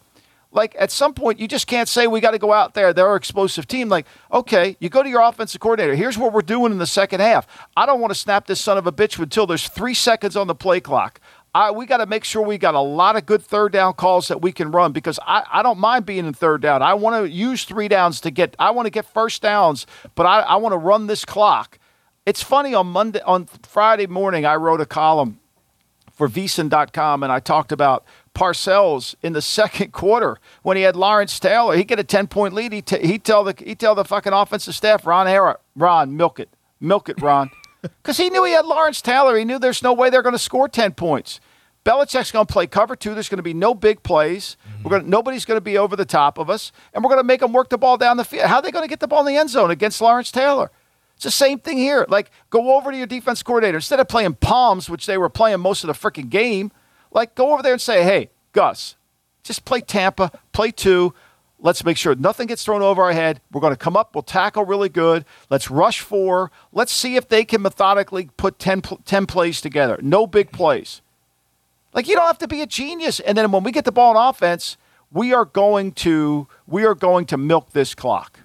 Like at some point, you just can't say we got to go out there. They're an explosive team. Like, okay, you go to your offensive coordinator. Here's what we're doing in the second half. I don't want to snap this son of a bitch until there's three seconds on the play clock. I, we got to make sure we got a lot of good third down calls that we can run because I, I don't mind being in third down. I want to use three downs to get. I want to get first downs, but I, I want to run this clock. It's funny on Monday on Friday morning I wrote a column for vsin.com and I talked about Parcells in the second quarter when he had Lawrence Taylor. He get a 10 point lead. He t- he tell the he tell the fucking offensive staff, Ron Erhardt, Ron, milk it. Milk it, Ron. Because he knew he had Lawrence Taylor. He knew there's no way they're going to score 10 points. Belichick's going to play cover two. There's going to be no big plays. We're going to, nobody's going to be over the top of us, and we're going to make them work the ball down the field. How are they going to get the ball in the end zone against Lawrence Taylor? It's the same thing here. Like, go over to your defense coordinator instead of playing palms, which they were playing most of the freaking game. Like, go over there and say, "Hey, Gus, just play Tampa, play two. Let's make sure nothing gets thrown over our head. We're going to come up. We'll tackle really good. Let's rush four. Let's see if they can methodically put 10, 10 plays together. No big plays. Like you don't have to be a genius. And then when we get the ball on offense, we are going to we are going to milk this clock.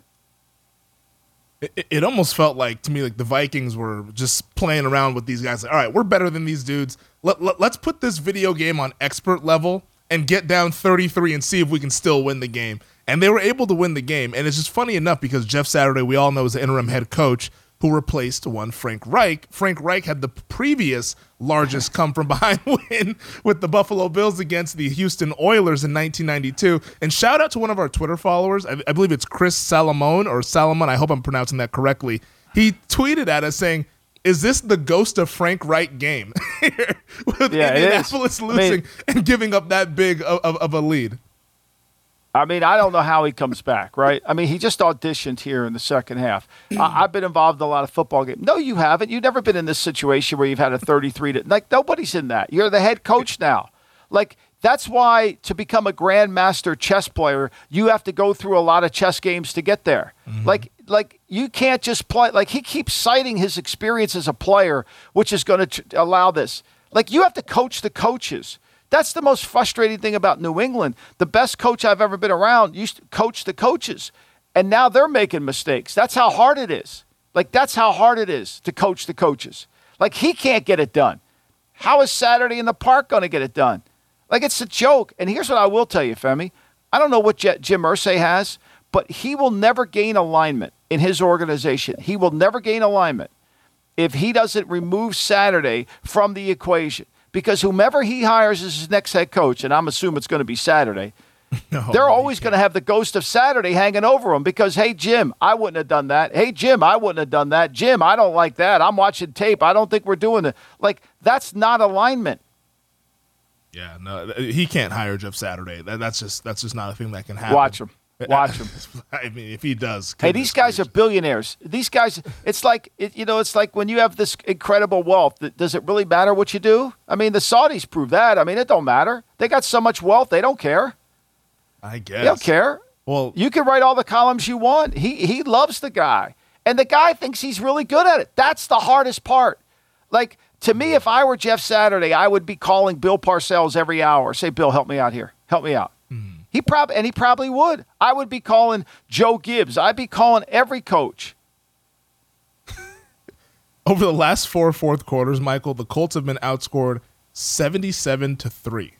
It, it almost felt like to me like the Vikings were just playing around with these guys. Like, All right, we're better than these dudes. Let, let, let's put this video game on expert level and get down 33 and see if we can still win the game. And they were able to win the game. And it's just funny enough because Jeff Saturday, we all know, is the interim head coach who replaced one Frank Reich. Frank Reich had the previous largest come from behind win with the Buffalo Bills against the Houston Oilers in 1992. And shout out to one of our Twitter followers. I, I believe it's Chris Salomon or Salomon. I hope I'm pronouncing that correctly. He tweeted at us saying, is this the ghost of Frank Reich game? with Yeah. Indianapolis I mean- losing and giving up that big of, of, of a lead. I mean, I don't know how he comes back, right? I mean, he just auditioned here in the second half. I, I've been involved in a lot of football games. No, you haven't. You've never been in this situation where you've had a 33 to like nobody's in that. You're the head coach now. Like that's why to become a grandmaster chess player, you have to go through a lot of chess games to get there. Mm-hmm. Like like you can't just play like he keeps citing his experience as a player, which is going to allow this. Like you have to coach the coaches. That's the most frustrating thing about New England. The best coach I've ever been around used to coach the coaches, and now they're making mistakes. That's how hard it is. Like, that's how hard it is to coach the coaches. Like, he can't get it done. How is Saturday in the Park going to get it done? Like, it's a joke. And here's what I will tell you, Femi. I don't know what Jim Irsay has, but he will never gain alignment in his organization. He will never gain alignment if he doesn't remove Saturday from the equation. Because whomever he hires as his next head coach, and I'm assuming it's going to be Saturday, they're always going to have the ghost of Saturday hanging over them because, hey, Jim, I wouldn't have done that. Hey, Jim, I wouldn't have done that. Jim, I don't like that. I'm watching tape. I don't think we're doing it. Like, that's not alignment. Yeah, no, he can't hire Jeff Saturday. That, that's just that's just not a thing that can happen. Watch him. Watch him. I mean, if he does, Hey, these guys are billionaires. These guys, it's like it, you know, it's like when you have this incredible wealth. Does it really matter what you do? I mean, the Saudis prove that. I mean, it don't matter. They got so much wealth, they don't care. I guess They don't care. Well, You can write all the columns you want. He he loves the guy, and the guy thinks he's really good at it. That's the hardest part. Like to me, if I were Jeff Saturday, I would be calling Bill Parcells every hour. Say, Bill, help me out here. Help me out. He probably and he probably would. I would be calling Joe Gibbs. I'd be calling every coach. over the last four fourth quarters, Michael, the Colts have been outscored seventy-seven to three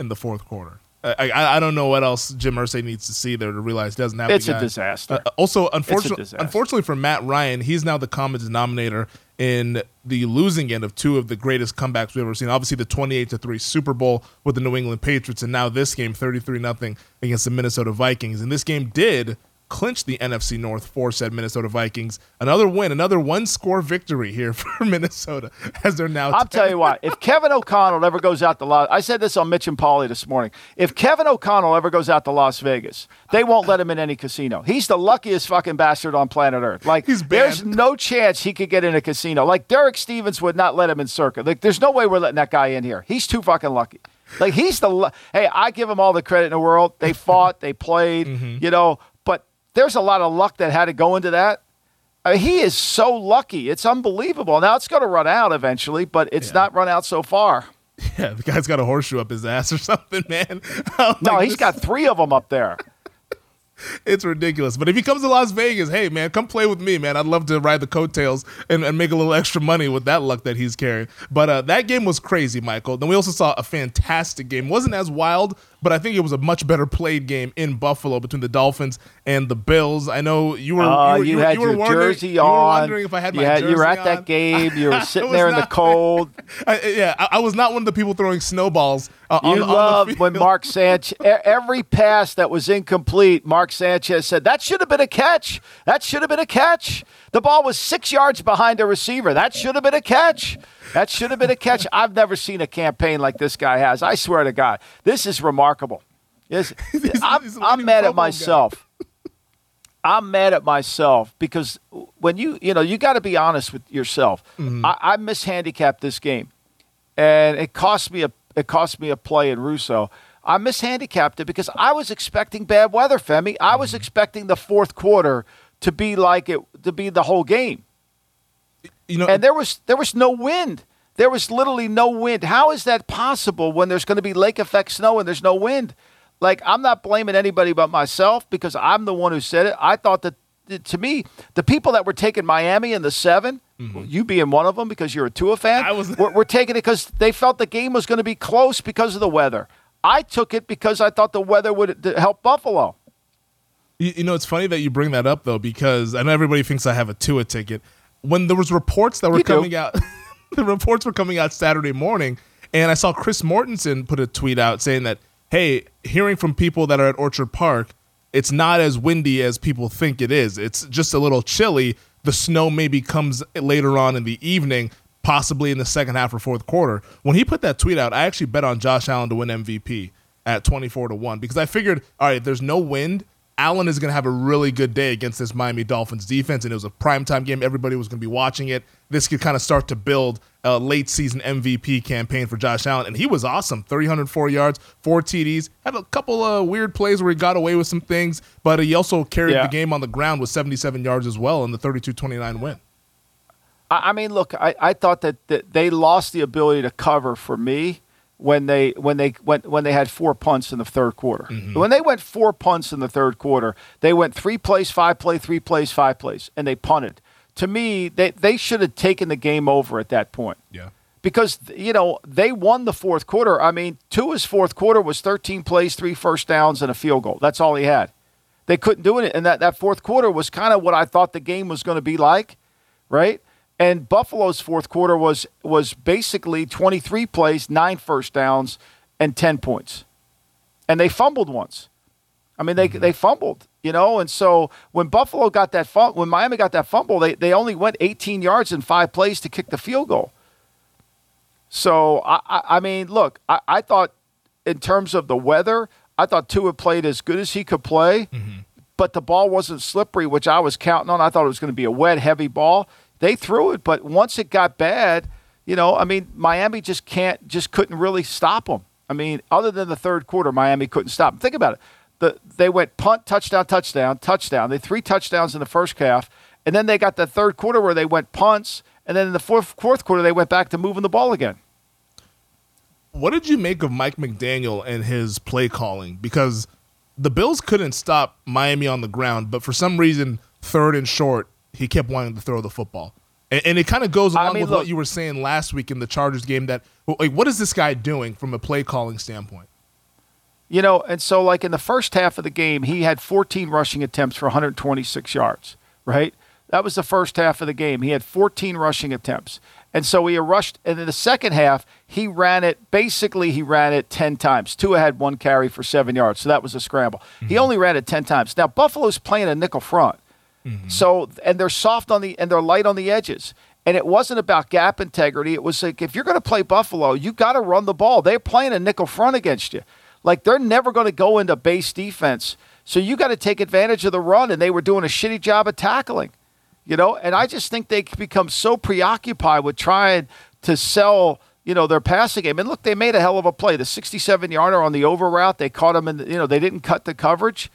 in the fourth quarter. I, I, I don't know what else Jim Irsay needs to see there to realize doesn't have. It's a disaster. Uh, also, unfortunately, disaster. unfortunately for Matt Ryan, he's now the common denominator in the losing end of two of the greatest comebacks we've ever seen. Obviously, the twenty-eight to three Super Bowl with the New England Patriots, and now this game, thirty-three nothing against the Minnesota Vikings. And this game did clinch the NFC North for said Minnesota Vikings. Another win, another one-score victory here for Minnesota as they're now. I'll tell you what. If Kevin O'Connell ever goes out to Las, I said this on Mitch and Paulie this morning. If Kevin O'Connell ever goes out to Las Vegas, they won't let him in any casino. He's the luckiest fucking bastard on planet Earth. Like, there's no chance he could get in a casino. Like Derek Stevens would not let him in Circa. Like, there's no way we're letting that guy in here. He's too fucking lucky. Like he's the hey, I give him all the credit in the world. They fought, they played, mm-hmm. you know. There's a lot of luck that had to go into that. I mean, he is so lucky. It's unbelievable. Now it's going to run out eventually, but it's not run out so far. Yeah, the guy's got a horseshoe up his ass or something, man. I'm No, like, he's this- got three of them up there. It's ridiculous. But if he comes to Las Vegas, hey man, come play with me, man. I'd love to ride the coattails and, and make a little extra money with that luck that he's carrying. But uh, that game was crazy, Michael. Then we also saw a fantastic game. wasn't as wild, but I think it was a much better played game in Buffalo between the Dolphins and the Bills. I know you were Uh, you, were, you, were- had you were your jersey you were wondering if I had you, my had- jersey you were at on. that game. You were sitting there in the cold. I, yeah, I, I was not one of the people throwing snowballs. Uh, on, You on the loved when. Mark Sanchez, every pass that was incomplete, Mark Sanchez said, That should have been a catch. That should have been a catch. The ball was six yards behind a receiver. That should have been a catch. That should have been a catch. I've never seen a campaign like this guy has. I swear to God, this is remarkable. This, I'm, he's I'm mad at myself. I'm mad at myself because when you you know you got to be honest with yourself. Mm-hmm. I, I mishandicapped this game, and it cost me a it cost me a play in Russo. I mishandicapped it because I was expecting bad weather, Femi. I was expecting the fourth quarter to be like it to be the whole game, You know, and there was there was no wind. There was literally no wind. How is that possible when there's going to be lake effect snow and there's no wind? Like I'm not blaming anybody but myself because I'm the one who said it. I thought that to me, the people that were taking Miami in the 7 mm-hmm. you being one of them because you're a Tua fan, I was- were, were taking it because they felt the game was going to be close because of the weather. I took it because I thought the weather would help Buffalo. You, you know, it's funny that you bring that up though, because I know everybody thinks I have a Tua ticket. When there was reports that were You do. coming out, the reports were coming out Saturday morning, and I saw Chris Mortensen put a tweet out saying that, "Hey, hearing from people that are at Orchard Park, it's not as windy as people think it is. It's just a little chilly. The snow maybe comes later on in the evening." Possibly in the second half or fourth quarter. When he put that tweet out, I actually bet on Josh Allen to win MVP at 24 to 1 because I figured, all right, there's no wind. Allen is going to have a really good day against this Miami Dolphins defense, and it was a primetime game. Everybody was going to be watching it. This could kind of start to build a late season MVP campaign for Josh Allen, and he was awesome. 304 yards, four TDs, had a couple of weird plays where he got away with some things, but he also carried Yeah. the game on the ground with 77 yards as well in the 32-29 win. I, I mean, look, I, I thought that, that they lost the ability to cover for me when they when they went when they had four punts in the third quarter. Mm-hmm. When they went four punts in the third quarter, they went three plays, five play, three plays, five plays, and they punted. To me, they they should have taken the game over at that point. Yeah. because you know they won the fourth quarter. I mean, Tua's fourth quarter was 13 plays, three first downs, and a field goal. That's all he had. They couldn't do it, and that that fourth quarter was kind of what I thought the game was going to be like, right? And Buffalo's fourth quarter was was basically 23 plays, nine first downs, and 10 points, and they fumbled once. I mean, they mm-hmm. they fumbled, you know, and so when Buffalo got that fum- when Miami got that fumble, they they only went 18 yards in five plays to kick the field goal. So I, I, I mean, look, I, I thought in terms of the weather, I thought Tua played as good as he could play, mm-hmm. but the ball wasn't slippery, which I was counting on. I thought it was going to be a wet, heavy ball. They threw it, but once it got bad, you know, I mean, Miami just can't, just couldn't really stop them. I mean, other than the third quarter, Miami couldn't stop them. Think about it. The, they went punt, touchdown, touchdown, touchdown. They three touchdowns in the first half, and then they got the third quarter where they went punts, and then in the fourth fourth quarter they went back to moving the ball again. What did you make of Mike McDaniel and his play calling? Because the Bills couldn't stop Miami on the ground, but for some reason, third and short, he kept wanting to throw the football. And, and it kind of goes I along mean, with look- what you were saying last week in the Chargers game that, like, what is this guy doing from a play calling standpoint? You know, and so like in the first half of the game, he had 14 rushing attempts for 126 yards, right? That was the first half of the game. He had 14 rushing attempts. And so he rushed and in the second half, he ran it basically he ran it 10 times. Tua had one carry for 7 yards, so that was a scramble. He mm-hmm. only ran it 10 times. Now Buffalo's playing a nickel front. Mm-hmm. So and they're soft on the and they're light on the edges. And it wasn't about gap integrity. It was like if you're going to play Buffalo, you got to run the ball. They're playing a nickel front against you. Like they're never going to go into base defense. So you got to take advantage of the run and they were doing a shitty job of tackling. You know, and I just think they become so preoccupied with trying to sell, you know, their passing game. And look, they made a hell of a play. The 67 yarder on the over route, they caught him in, the, you know, they didn't cut the coverage.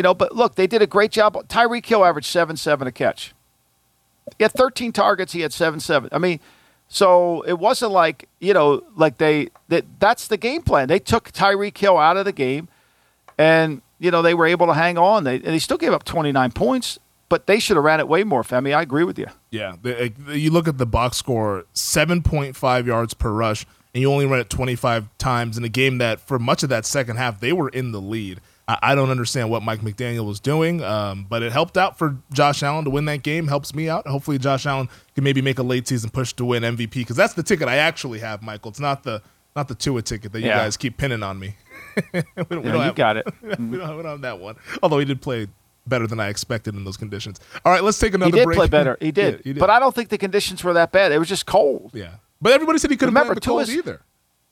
You know, but look, they did a great job. Tyreek Hill averaged 7 7 a catch. He had 13 targets, he had 7 7. I mean, so it wasn't like, you know, like they, that that's the game plan. They took Tyreek Hill out of the game and, you know, they were able to hang on. They, and they still gave up 29 points, but they should have ran it way more, Femi. I agree with you. Yeah, you look at the box score, seven point five yards per rush, and you only ran it twenty five times in a game that, for much of that second half, they were in the lead. I, don't understand what Mike McDaniel was doing, um, but it helped out for Josh Allen to win that game. Helps me out. Hopefully, Josh Allen can maybe make a late season push to win MVP because that's the ticket I actually have, Michael. It's not the not the Tua ticket that you Yeah. guys keep pinning on me. we don't, we you have, got it. we, don't have, we don't have that one. Although he did play better than I expected in those conditions. All right, let's take another He did break. play better. He did. Yeah, he did. But I don't think the conditions were that bad. It was just cold. yeah. But everybody said he couldn't play in Remember, the Tua cold either.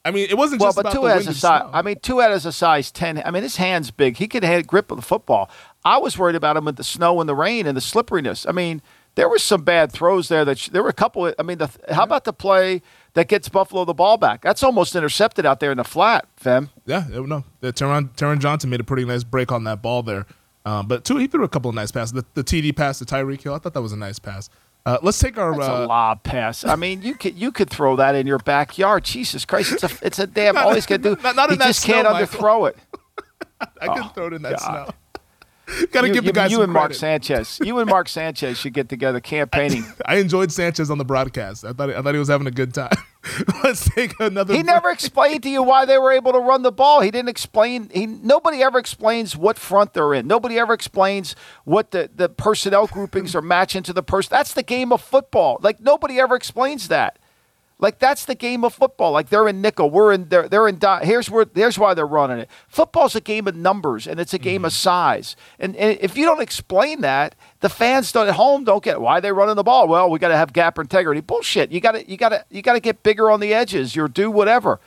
I mean, it wasn't Well, just but about Tua the wind a size. snow. I mean, Tua has a size ten. I mean, his hands big. He could have grip of the football. I was worried about him with the snow and the rain and the slipperiness. I mean, there were some bad throws there. That sh- there were a couple. I mean, the, how about the play that gets Buffalo the ball back? That's almost intercepted out there in the flat, Fem. Yeah, no. The Taron, Taron Johnson made a pretty nice break on that ball there. Um, but two, he threw a couple of nice passes. The, the TD pass to Tyreek Hill, I thought that was a nice pass. Uh, let's take our. That's uh, a lob pass. I mean, you could you could throw that in your backyard. Jesus Christ, it's a it's a damn. All he's gonna do, Not- not he in that just can't Michael. underthrow it. I could throw it in that Oh, God. snow. Got to You, give the you- guy you some and Mark credit. Sanchez, you and Mark Sanchez should get together campaigning. I enjoyed Sanchez on the broadcast. I thought I thought he was having a good time. let's take another. He break. never explained to you why they were able to run the ball. He didn't explain. He nobody ever explains what front they're in. Nobody ever explains what the, the personnel groupings are matching to the person. That's the game of football. Like nobody ever explains that. Like that's the game of football. Like they're in nickel, we're in they're, they're in dot. Here's where here's why they're running it. Football's a game of numbers and it's a game of mm-hmm. size. And, and if you don't explain that, the fans don't, at home don't get why they're running the ball. Well, we got to have gap integrity. Bullshit. You got to you got to you got to get bigger on the edges. You're do whatever.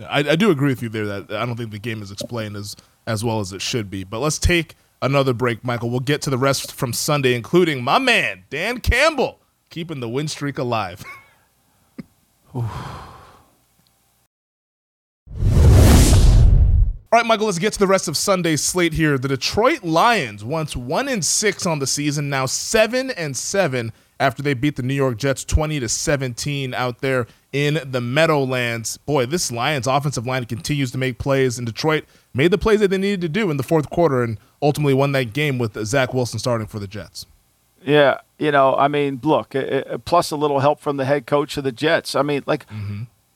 I, I do agree with you there that I don't think the game is explained as as well as it should be. But let's take another break, Michael. We'll get to the rest from Sunday, including my man Dan Campbell keeping the win streak alive. All right, Michael, let's get to the rest of Sunday's slate here. The Detroit Lions, once one and six on the season, now seven and seven after they beat the New York Jets 20 to 17 out there in the Meadowlands. Boy, this Lions offensive line continues to make plays, and Detroit made the plays that they needed to do in the fourth quarter and ultimately won that game with Zach Wilson starting for the Jets. Yeah, you know, I mean, look, uh, plus a little help from the head coach of the Jets. I mean, like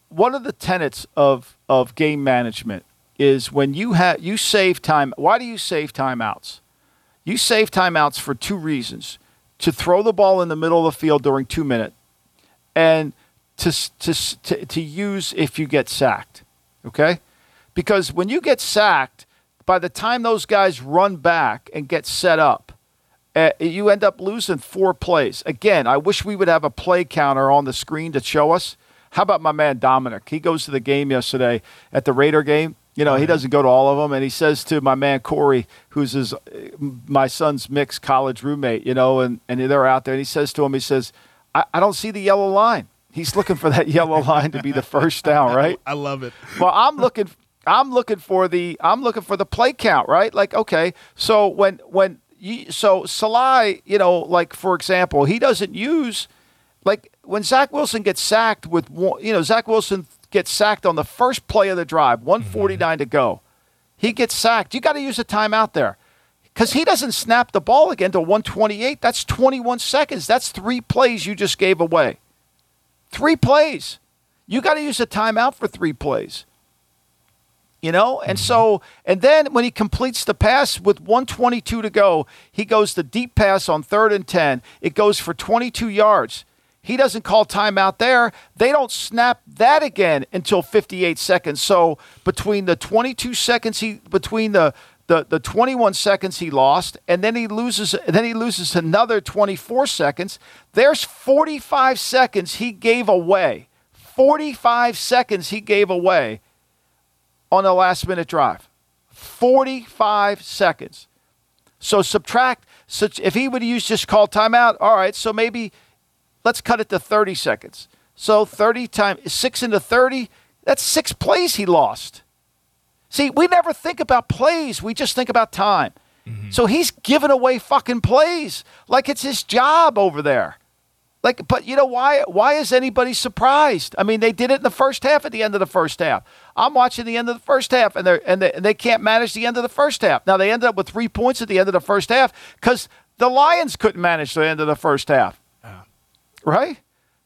one of the tenets of of game management is when you have you save time. Why do you save timeouts? You save timeouts for two reasons: to throw the ball in the middle of the field during two minute, and to to to, to use if you get sacked. Okay, because when you get sacked, by the time those guys run back and get set up uh, you end up losing four plays. Again, I wish we would have a play counter on the screen to show us. How about my man Dominic? He goes to the game yesterday at the Raider game. You know, he doesn't go to all of them, and he says to my man Corey, who's his my son's mixed college roommate, you know, and, and they're out there, and he says to him, he says, I, I don't see the yellow line. He's looking for that yellow line to be the first down, right? I love it. well, I'm looking. I'm looking for the. I'm looking for the play count, right? Like, okay, so when when so Saleh, you know, like for example, he doesn't use like when Zach Wilson gets sacked with one. You know, Zach Wilson gets sacked on the first play of the drive, 149 mm-hmm. to go. He gets sacked. You got to use a timeout there. Because he doesn't snap the ball again to 128. That's 21 seconds. That's three plays you just gave away. Three plays. You got to use a timeout for three plays. You know? And mm-hmm. so, and then when he completes the pass with 122 to go, he goes the deep pass on third and 10. It goes for 22 yards. He doesn't call timeout there. They don't snap that again until 58 seconds. So between the 22 seconds he between the the, the 21 seconds he lost and then he loses and then he loses another 24 seconds. There's 45 seconds he gave away. 45 seconds he gave away on a last minute drive. 45 seconds. So subtract such if he would use just call timeout, all right, so maybe let's cut it to 30 seconds. So 30 times 6 into 30, that's 6 plays he lost. See, we never think about plays, we just think about time. Mm-hmm. So he's giving away fucking plays like it's his job over there. Like, but you know why? Why is anybody surprised? I mean, they did it in the first half. At the end of the first half, I'm watching the end of the first half, and they and they, and they can't manage the end of the first half. Now they ended up with three points at the end of the first half because the Lions couldn't manage the end of the first half. Right?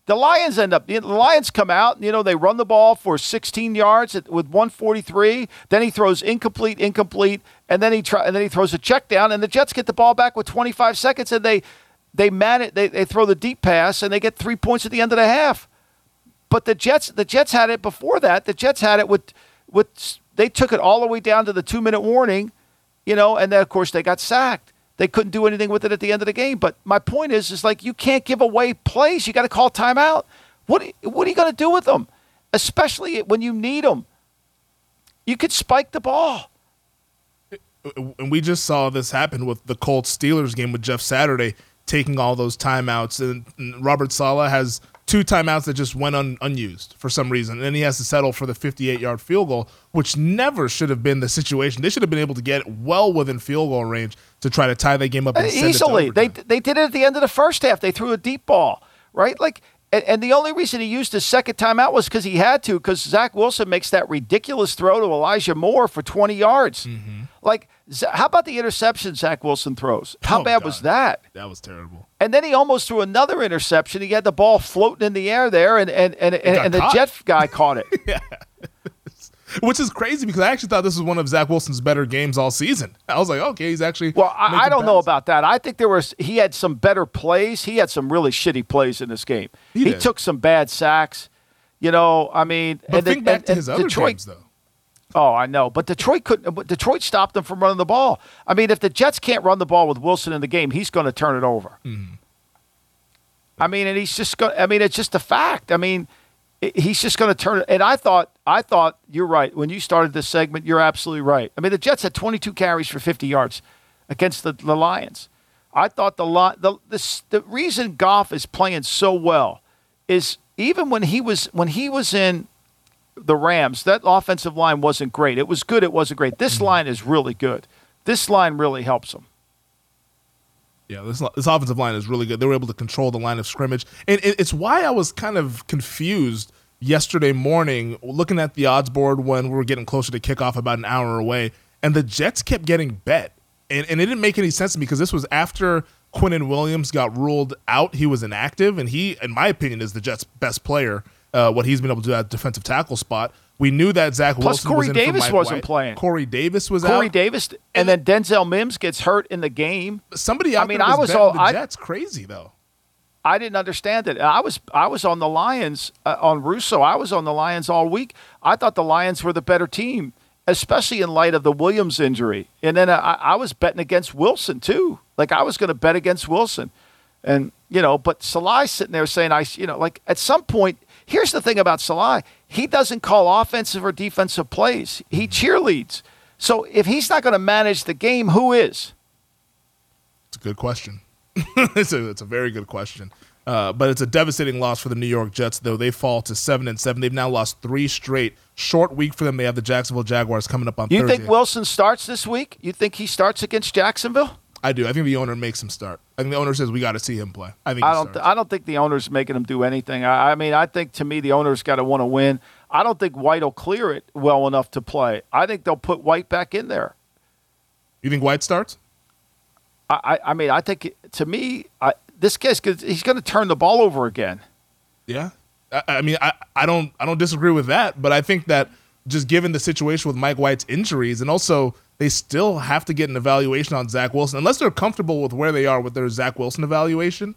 The Lions end up. The Lions come out. You know they run the ball for 16 yards at, with 143. Then he throws incomplete, incomplete, and then he try, and then he throws a check down, and the Jets get the ball back with 25 seconds, and they they man it. They, they throw the deep pass, and they get three points at the end of the half. But the Jets, the Jets had it before that. The Jets had it with with they took it all the way down to the two minute warning, you know, and then of course they got sacked. They couldn't do anything with it at the end of the game. But my point is, is like you can't give away plays. You got to call timeout. What what are you going to do with them, especially when you need them? You could spike the ball. Uh, uh, and we just saw this happen with the Colts Steelers game with Jeff Saturday taking all those timeouts, and Robert Saleh has two timeouts that just went un- unused for some reason. And then he has to settle for the 58 yard field goal, which never should have been the situation. They should have been able to get well within field goal range to try to tie that game up uh, easily. they they did it at the end of the first half. They threw a deep ball, right? Like and, and the only reason he used his second timeout was because he had to, because Zach Wilson makes that ridiculous throw to Elijah Moore for 20 yards. Mm-hmm. Like, how about the interception Zach Wilson throws? How oh, bad God. was that? That was terrible. And then he almost threw another interception. He had the ball floating in the air there, and and and, and, and the Jet guy caught it. yeah. Which is crazy because I actually thought this was one of Zach Wilson's better games all season. I was like, okay, he's actually. Well, I, I don't know about that. I think there was he had some better plays. He had some really shitty plays in this game. He, he took some bad sacks. You know, I mean, but and think the, back and, to his other Detroit, games though. Oh, I know, but Detroit couldn't. Detroit stopped them from running the ball. I mean, if the Jets can't run the ball with Wilson in the game, he's going to turn it over. Mm-hmm. I mean, and he's just going. I mean, it's just a fact. I mean, he's just going to turn it. And I thought, I thought you're right when you started this segment. You're absolutely right. I mean, the Jets had 22 carries for 50 yards against the, the Lions. I thought the, the the the reason Goff is playing so well is even when he was when he was in the Rams, that offensive line wasn't great. It was good. It wasn't great. This mm-hmm. line is really good. This line really helps him. Yeah, this this offensive line is really good. They were able to control the line of scrimmage, and it's why I was kind of confused yesterday morning looking at the odds board when we were getting closer to kickoff, about an hour away, and the Jets kept getting bet, and and it didn't make any sense to me because this was after Quinnen Williams got ruled out. He was inactive, and he, in my opinion, is the Jets' best player. Uh, what he's been able to do at defensive tackle spot. We knew that Zach Plus, Wilson Corey was Davis wasn't White. playing. Corey Davis was out. Corey out. Davis, and, then Denzel Mims gets hurt in the game. Somebody I mean, I was all the Jets I, crazy though. I didn't understand it. I was I was on the Lions uh, on Russo. I was on the Lions all week. I thought the Lions were the better team, especially in light of the Williams injury. And then uh, I, I was betting against Wilson too. Like I was going to bet against Wilson, and you know, but Saleh's sitting there saying, I, you know, like at some point Here's the thing about Saleh he doesn't call offensive or defensive plays, he cheerleads. So if he's not going to manage the game, who is? It's a good question. it's, a, it's a very good question. Uh, but it's a devastating loss for the New York Jets, though they fall to seven and seven. They've now lost three straight. Short week for them. They have the Jacksonville Jaguars coming up on. You Thursday. think Wilson starts this week? You think he starts against Jacksonville? I do. I think the owner makes him start. I think the owner says we got to see him play. I think I don't. Th- I don't think the owner's making him do anything. I, I mean, I think to me the owner's got to want to win. I don't think White will clear it well enough to play. I think they'll put White back in there. You think White starts? I. I, I mean, I think to me, I, this guy's he's going to turn the ball over again. Yeah. I, I mean, I, I don't I don't disagree with that, but I think that just given the situation with Mike White's injuries and also they still have to get an evaluation on Zach Wilson unless they're comfortable with where they are with their Zach Wilson evaluation.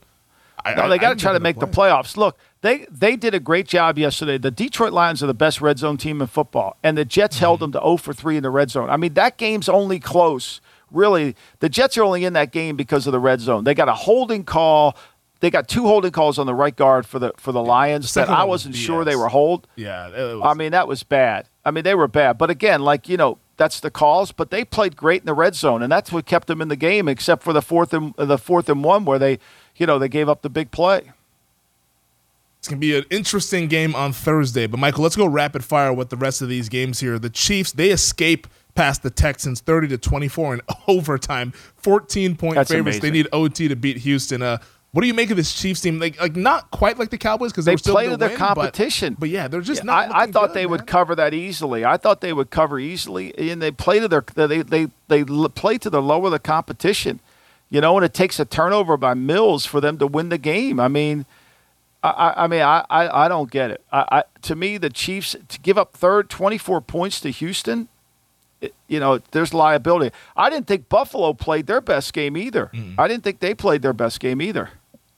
I, no, they got to try to make play. the playoffs. Look, they they did a great job yesterday. The Detroit Lions are the best red zone team in football, and the Jets mm-hmm. held them to 0 for 3 in the red zone. I mean, that game's only close. Really, the Jets are only in that game because of the red zone. They got a holding call. They got two holding calls on the right guard for the for the Lions that I wasn't sure they were hold. Yeah, was, I mean that was bad. I mean they were bad. But again, like you know, that's the calls, but they played great in the red zone, and that's what kept them in the game, except for the fourth and the fourth and one where they, you know, they gave up the big play. It's gonna be an interesting game on Thursday. But Michael, let's go rapid fire with the rest of these games here. The Chiefs they escape past the Texans, thirty to twenty four in overtime, fourteen point that's favorites. Amazing. They need OT to beat Houston. Uh, what do you make of this Chiefs team? Like, like not quite like the Cowboys because they play to their win, competition. But, but, yeah, they're just not. I, I thought good, they man. would cover that easily. I thought they would cover easily, and they play to their they they they play to the lower the competition. You know, and it takes a turnover by Mills for them to win the game. I mean. I, I mean, I, I, I don't get it. I, I, to me, the Chiefs to give up third, twenty four points to Houston, you know, there's liability. I didn't think Buffalo played their best game either. Mm. I didn't think they played their best game either.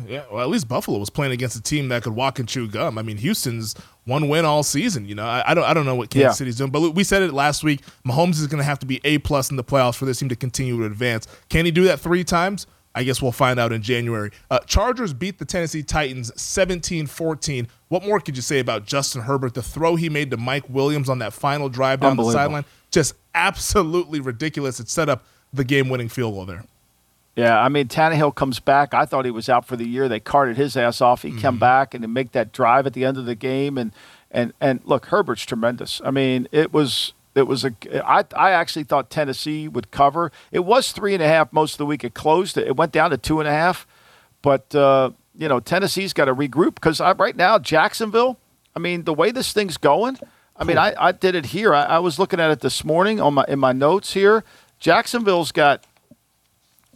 Yeah, well, at least Buffalo was playing against a team that could walk and chew gum. I mean, Houston's one win all season. You know, I, I don't, I don't know what Kansas Yeah. City's doing, but we said it last week. Mahomes is going to have to be a plus in the playoffs for this team to continue to advance. Can he do that three times? I guess we'll find out in January. Uh, Chargers beat the Tennessee Titans 17-14. What more could you say about Justin Herbert? The throw he made to Mike Williams on that final drive down the sideline, just absolutely ridiculous. It set up the game-winning field goal there. Yeah, I mean Tannehill comes back. I thought he was out for the year. They carted his ass off. He Mm-hmm. come back and to make that drive at the end of the game. And and and look, Herbert's tremendous. I mean, it was it was a. I I actually thought Tennessee would cover. It was three and a half most of the week. It closed. It went down to two and a half. But uh, you know, Tennessee's got to regroup because right now Jacksonville. I mean, the way this thing's going. I mean, I, I did it here. I, I was looking at it this morning on my in my notes here. Jacksonville's got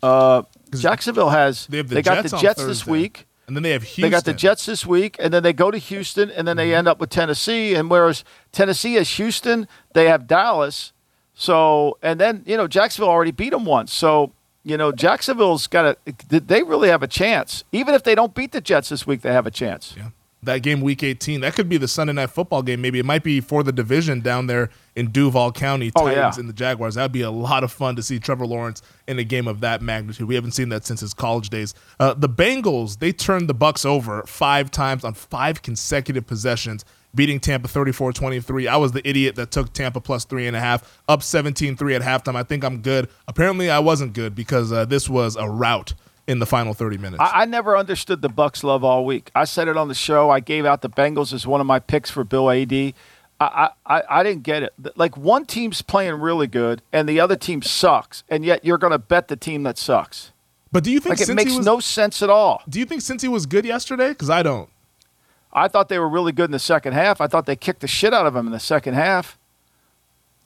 uh, Jacksonville has They have the they got Jets the Jets this week. And then they have Houston. They got the Jets this week, and then they go to Houston, and then they end up with Tennessee. And whereas Tennessee has Houston, they have Dallas. So, and then you know Jacksonville already beat them once. So, you know Jacksonville's got a. They really have a chance, even if they don't beat the Jets this week. They have a chance. Yeah. That game, week 18, that could be the Sunday night football game. Maybe it might be for the division down there in Duval County, Oh, Titans yeah. and the Jaguars. That'd be a lot of fun to see Trevor Lawrence in a game of that magnitude. We haven't seen that since his college days. Uh, the Bengals, they turned the Bucks over five times on five consecutive possessions, beating Tampa 34-23. I was the idiot that took Tampa plus three and a half, up 17-3 at halftime. I think I'm good. Apparently, I wasn't good because uh, this was a rout in the final 30 minutes. I, I never understood the Bucks love all week. I said it on the show. I gave out the Bengals as one of my picks for Bill Ad. I, I, I didn't get it. Like one team's playing really good, and the other team sucks, and yet you're going to bet the team that sucks. but do you think Like it makes was, no sense at all. do you think since he was good yesterday? Because I don't. I thought they were really good in the second half. I thought they kicked the shit out of them in the second half.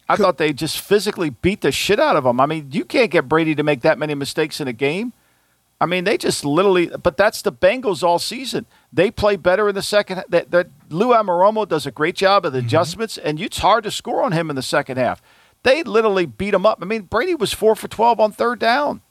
I thought they just physically beat the shit out of them. I mean, you can't get Brady to make that many mistakes in a game. I mean, they just literally. But that's the Bengals all season. They play better in the second. That, that Lou Anarumo does a great job of the mm-hmm. adjustments, and it's hard to score on him in the second half. They literally beat him up. I mean, Brady was four for twelve on third down.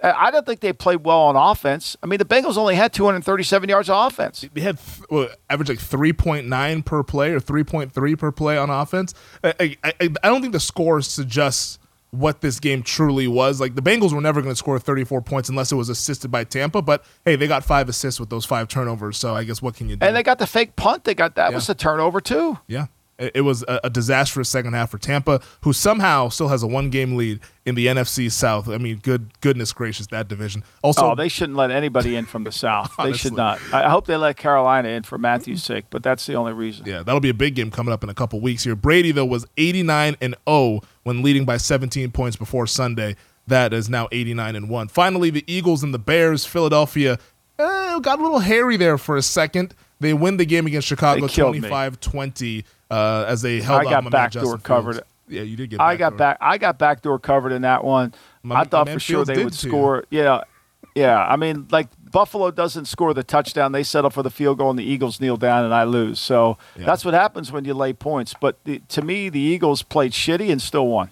I don't think they played well on offense. I mean, the Bengals only had 237 yards of offense. they had well, average like 3.9 per play or 3.3 per play on offense. I, I, I I don't think the score suggests what this game truly was. Like the Bengals were never going to score 34 points unless it was assisted by Tampa. But hey, they got five assists with those five turnovers. So I guess what can you do? And they got the fake punt. They got that Yeah. was a turnover too. yeah, it, was a, disastrous second half for Tampa, who somehow still has a one game lead in the NFC South. I mean, good goodness gracious, that division. Also, oh, they shouldn't let anybody in from the south. They should not. I hope they let Carolina in for Matthew's sake, but that's the only reason. Yeah, that'll be a big game coming up in a couple weeks here. Brady though was 89 and 0 when leading by 17 points before Sunday. That is now 89 and 1. Finally, the Eagles and the Bears, Philadelphia eh, got a little hairy there for a second. They win the game against Chicago They killed me. 25-20 uh, as they held I got backdoor covered. Fields. Yeah, you did get I got backdoor. back. I got backdoor covered in that one. My- I thought for sure Fields they would to you. score. Yeah, yeah. I mean, like Buffalo doesn't score the touchdown; they settle for the field goal, and the Eagles kneel down, and I lose. So Yeah. that's what happens when you lay points. But the, to me, the Eagles played shitty and still won.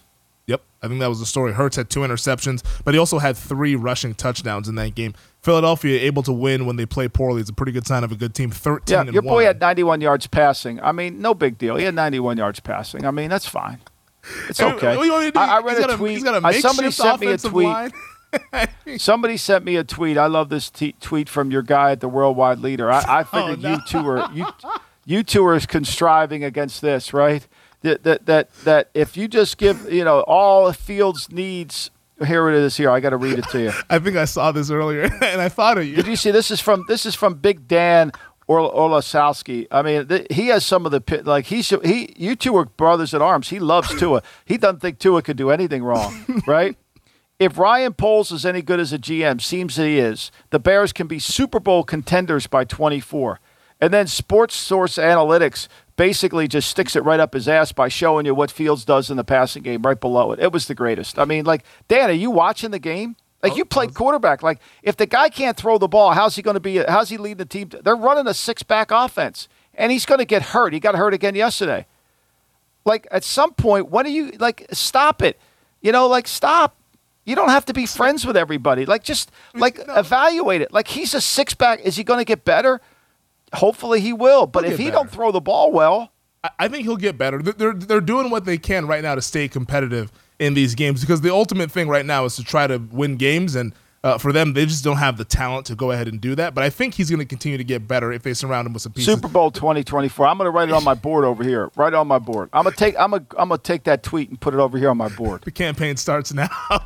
I think that was the story. Hurts had two interceptions, but he also had three rushing touchdowns in that game. Philadelphia able to win when they play poorly is a pretty good sign of a good team. Thirteen Yeah, and your boy one. had 91 yards passing. I mean, no big deal. He had 91 yards passing. I mean, that's fine. It's okay. what do you to do? I, I read a tweet. He's got a I- somebody sent me a tweet. Somebody sent me a tweet. I love this t- tweet from your guy at the Worldwide Leader. I, I Oh, figured you two are you, you two are contriving against this, right? That, that that that if you just give you know all Fields needs. Here it is. Here I got to read it to you. I think I saw this earlier, and I thought of you. Did you see this is from this is from Big Dan Orlovsky. I mean, th- he has some of the like he's he you two are brothers at arms. He loves Tua. He doesn't think Tua could do anything wrong, right? If Ryan Poles is any good as a GM, seems that he is, the Bears can be Super Bowl contenders by 24. And then Sports Source Analytics basically just sticks it right up his ass by showing you what Fields does in the passing game right below it. It was the greatest. I mean, like, Dan, are you watching the game? Like oh, you played oh. quarterback. Like if the guy can't throw the ball, how's he going to be? How's he leading the team? They're running a six-back offense, and he's going to get hurt. He got hurt again yesterday. Like at some point, when do you like stop it? You know, like stop. You don't have to be friends with everybody. Like just like no. evaluate it. Like he's a six back. Is he going to get better? Hopefully he will. But he'll if he better. don't throw the ball well, I think he'll get better. They're they're doing what they can right now to stay competitive in these games because the ultimate thing right now is to try to win games and uh, for them, they just don't have the talent to go ahead and do that. But I think he's going to continue to get better if they surround him with some pieces. Super Bowl 2024. I'm going to write it on my board over here. Right on my board. I'm going to take. I'm going. I'm going to take that tweet and put it over here on my board. The campaign starts now.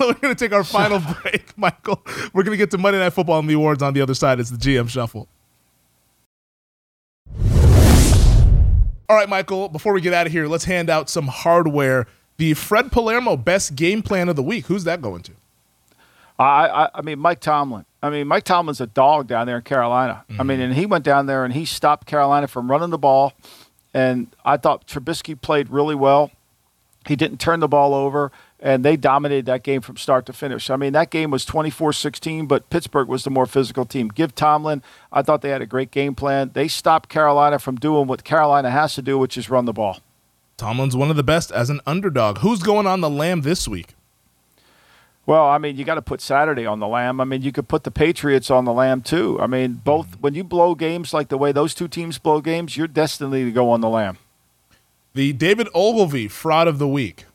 We're going to take our final break, Michael. We're going to get to Monday Night Football and the awards on the other side. It's the GM Shuffle. All right, Michael. Before we get out of here, let's hand out some hardware. The Fred Palermo Best Game Plan of the Week. Who's that going to? I, I, mean, Mike Tomlin. I mean, Mike Tomlin's a dog down there in Carolina. Mm-hmm. I mean, and he went down there and he stopped Carolina from running the ball. And I thought Trubisky played really well. He didn't turn the ball over, and they dominated that game from start to finish. I mean, that game was 24 16, but Pittsburgh was the more physical team. Give Tomlin, I thought they had a great game plan. They stopped Carolina from doing what Carolina has to do, which is run the ball. Tomlin's one of the best as an underdog. Who's going on the lamb this week? Well, I mean, you got to put Saturday on the lamb. I mean, you could put the Patriots on the lamb too. I mean, both mm-hmm. when you blow games like the way those two teams blow games, you're destined to go on the lamb. The David Ogilvy fraud of the week.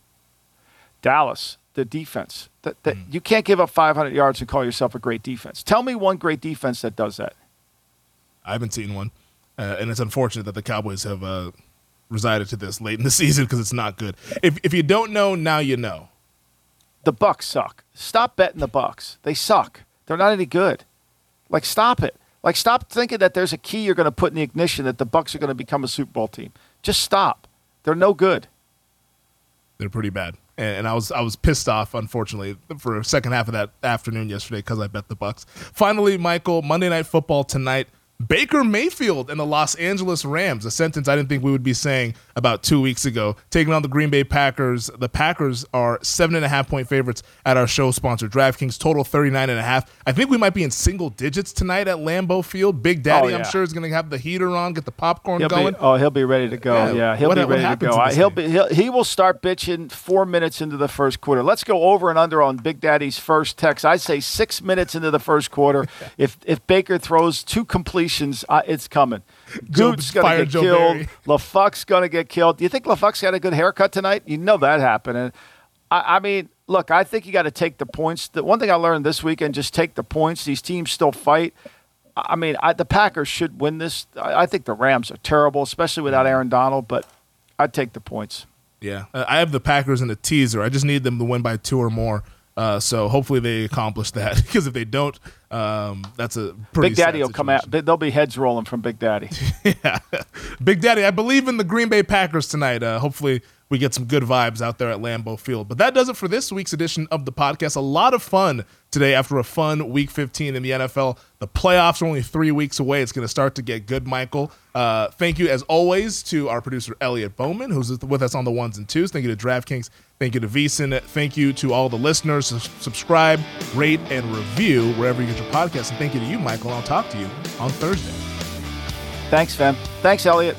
Dallas, the defense. That, that mm. you can't give up 500 yards and call yourself a great defense. Tell me one great defense that does that. I haven't seen one, uh, and it's unfortunate that the Cowboys have uh, resided to this late in the season because it's not good. If if you don't know, now you know the Bucks suck. Stop betting the Bucks. They suck. They're not any good. Like stop it. Like stop thinking that there's a key you're going to put in the ignition that the Bucks are going to become a Super Bowl team. Just stop. They're no good. They're pretty bad. And, I was I was pissed off, unfortunately, for a second half of that afternoon yesterday because I bet the Bucks. Finally, Michael, Monday Night Football tonight. Baker Mayfield and the Los Angeles Rams, a sentence I didn't think we would be saying about two weeks ago, taking on the Green Bay Packers. The Packers are seven and a half point favorites at our show sponsor, DraftKings, total 39 and a half. I think we might be in single digits tonight at Lambeau Field. Big Daddy, oh, yeah. I'm sure, is going to have the heater on, get the popcorn he'll going. Be, oh, he'll be ready to go. Yeah, yeah he'll what, be ready to go. I, he'll be, he'll, he will start bitching four minutes into the first quarter. Let's go over and under on Big Daddy's first text. I'd say six minutes into the first quarter. if, if Baker throws two completions, uh, it's coming. Goop's going to get Joe killed. Barry. LaFuck's going to get killed. Do you think LaFuck's got a good haircut tonight? You know that happened. And I, I mean, look, I think you got to take the points. The one thing I learned this weekend, just take the points. These teams still fight. I mean, I, the Packers should win this. I, I think the Rams are terrible, especially without Aaron Donald, but I'd take the points. Yeah, I have the Packers in a teaser. I just need them to win by two or more. Uh, so hopefully they accomplish that because if they don't, um, that's a Big Daddy will come out. There'll be heads rolling from Big Daddy. yeah, Big Daddy. I believe in the Green Bay Packers tonight. Uh, hopefully we get some good vibes out there at Lambeau Field. But that does it for this week's edition of the podcast. A lot of fun today after a fun week 15 in the NFL. The playoffs are only three weeks away. It's going to start to get good, Michael. Uh, thank you, as always, to our producer, Elliot Bowman, who's with us on the ones and twos. Thank you to DraftKings. Thank you to VSIN. Thank you to all the listeners. Subscribe, rate, and review wherever you get your podcast. And thank you to you, Michael. I'll talk to you on Thursday. Thanks, fam. Thanks, Elliot.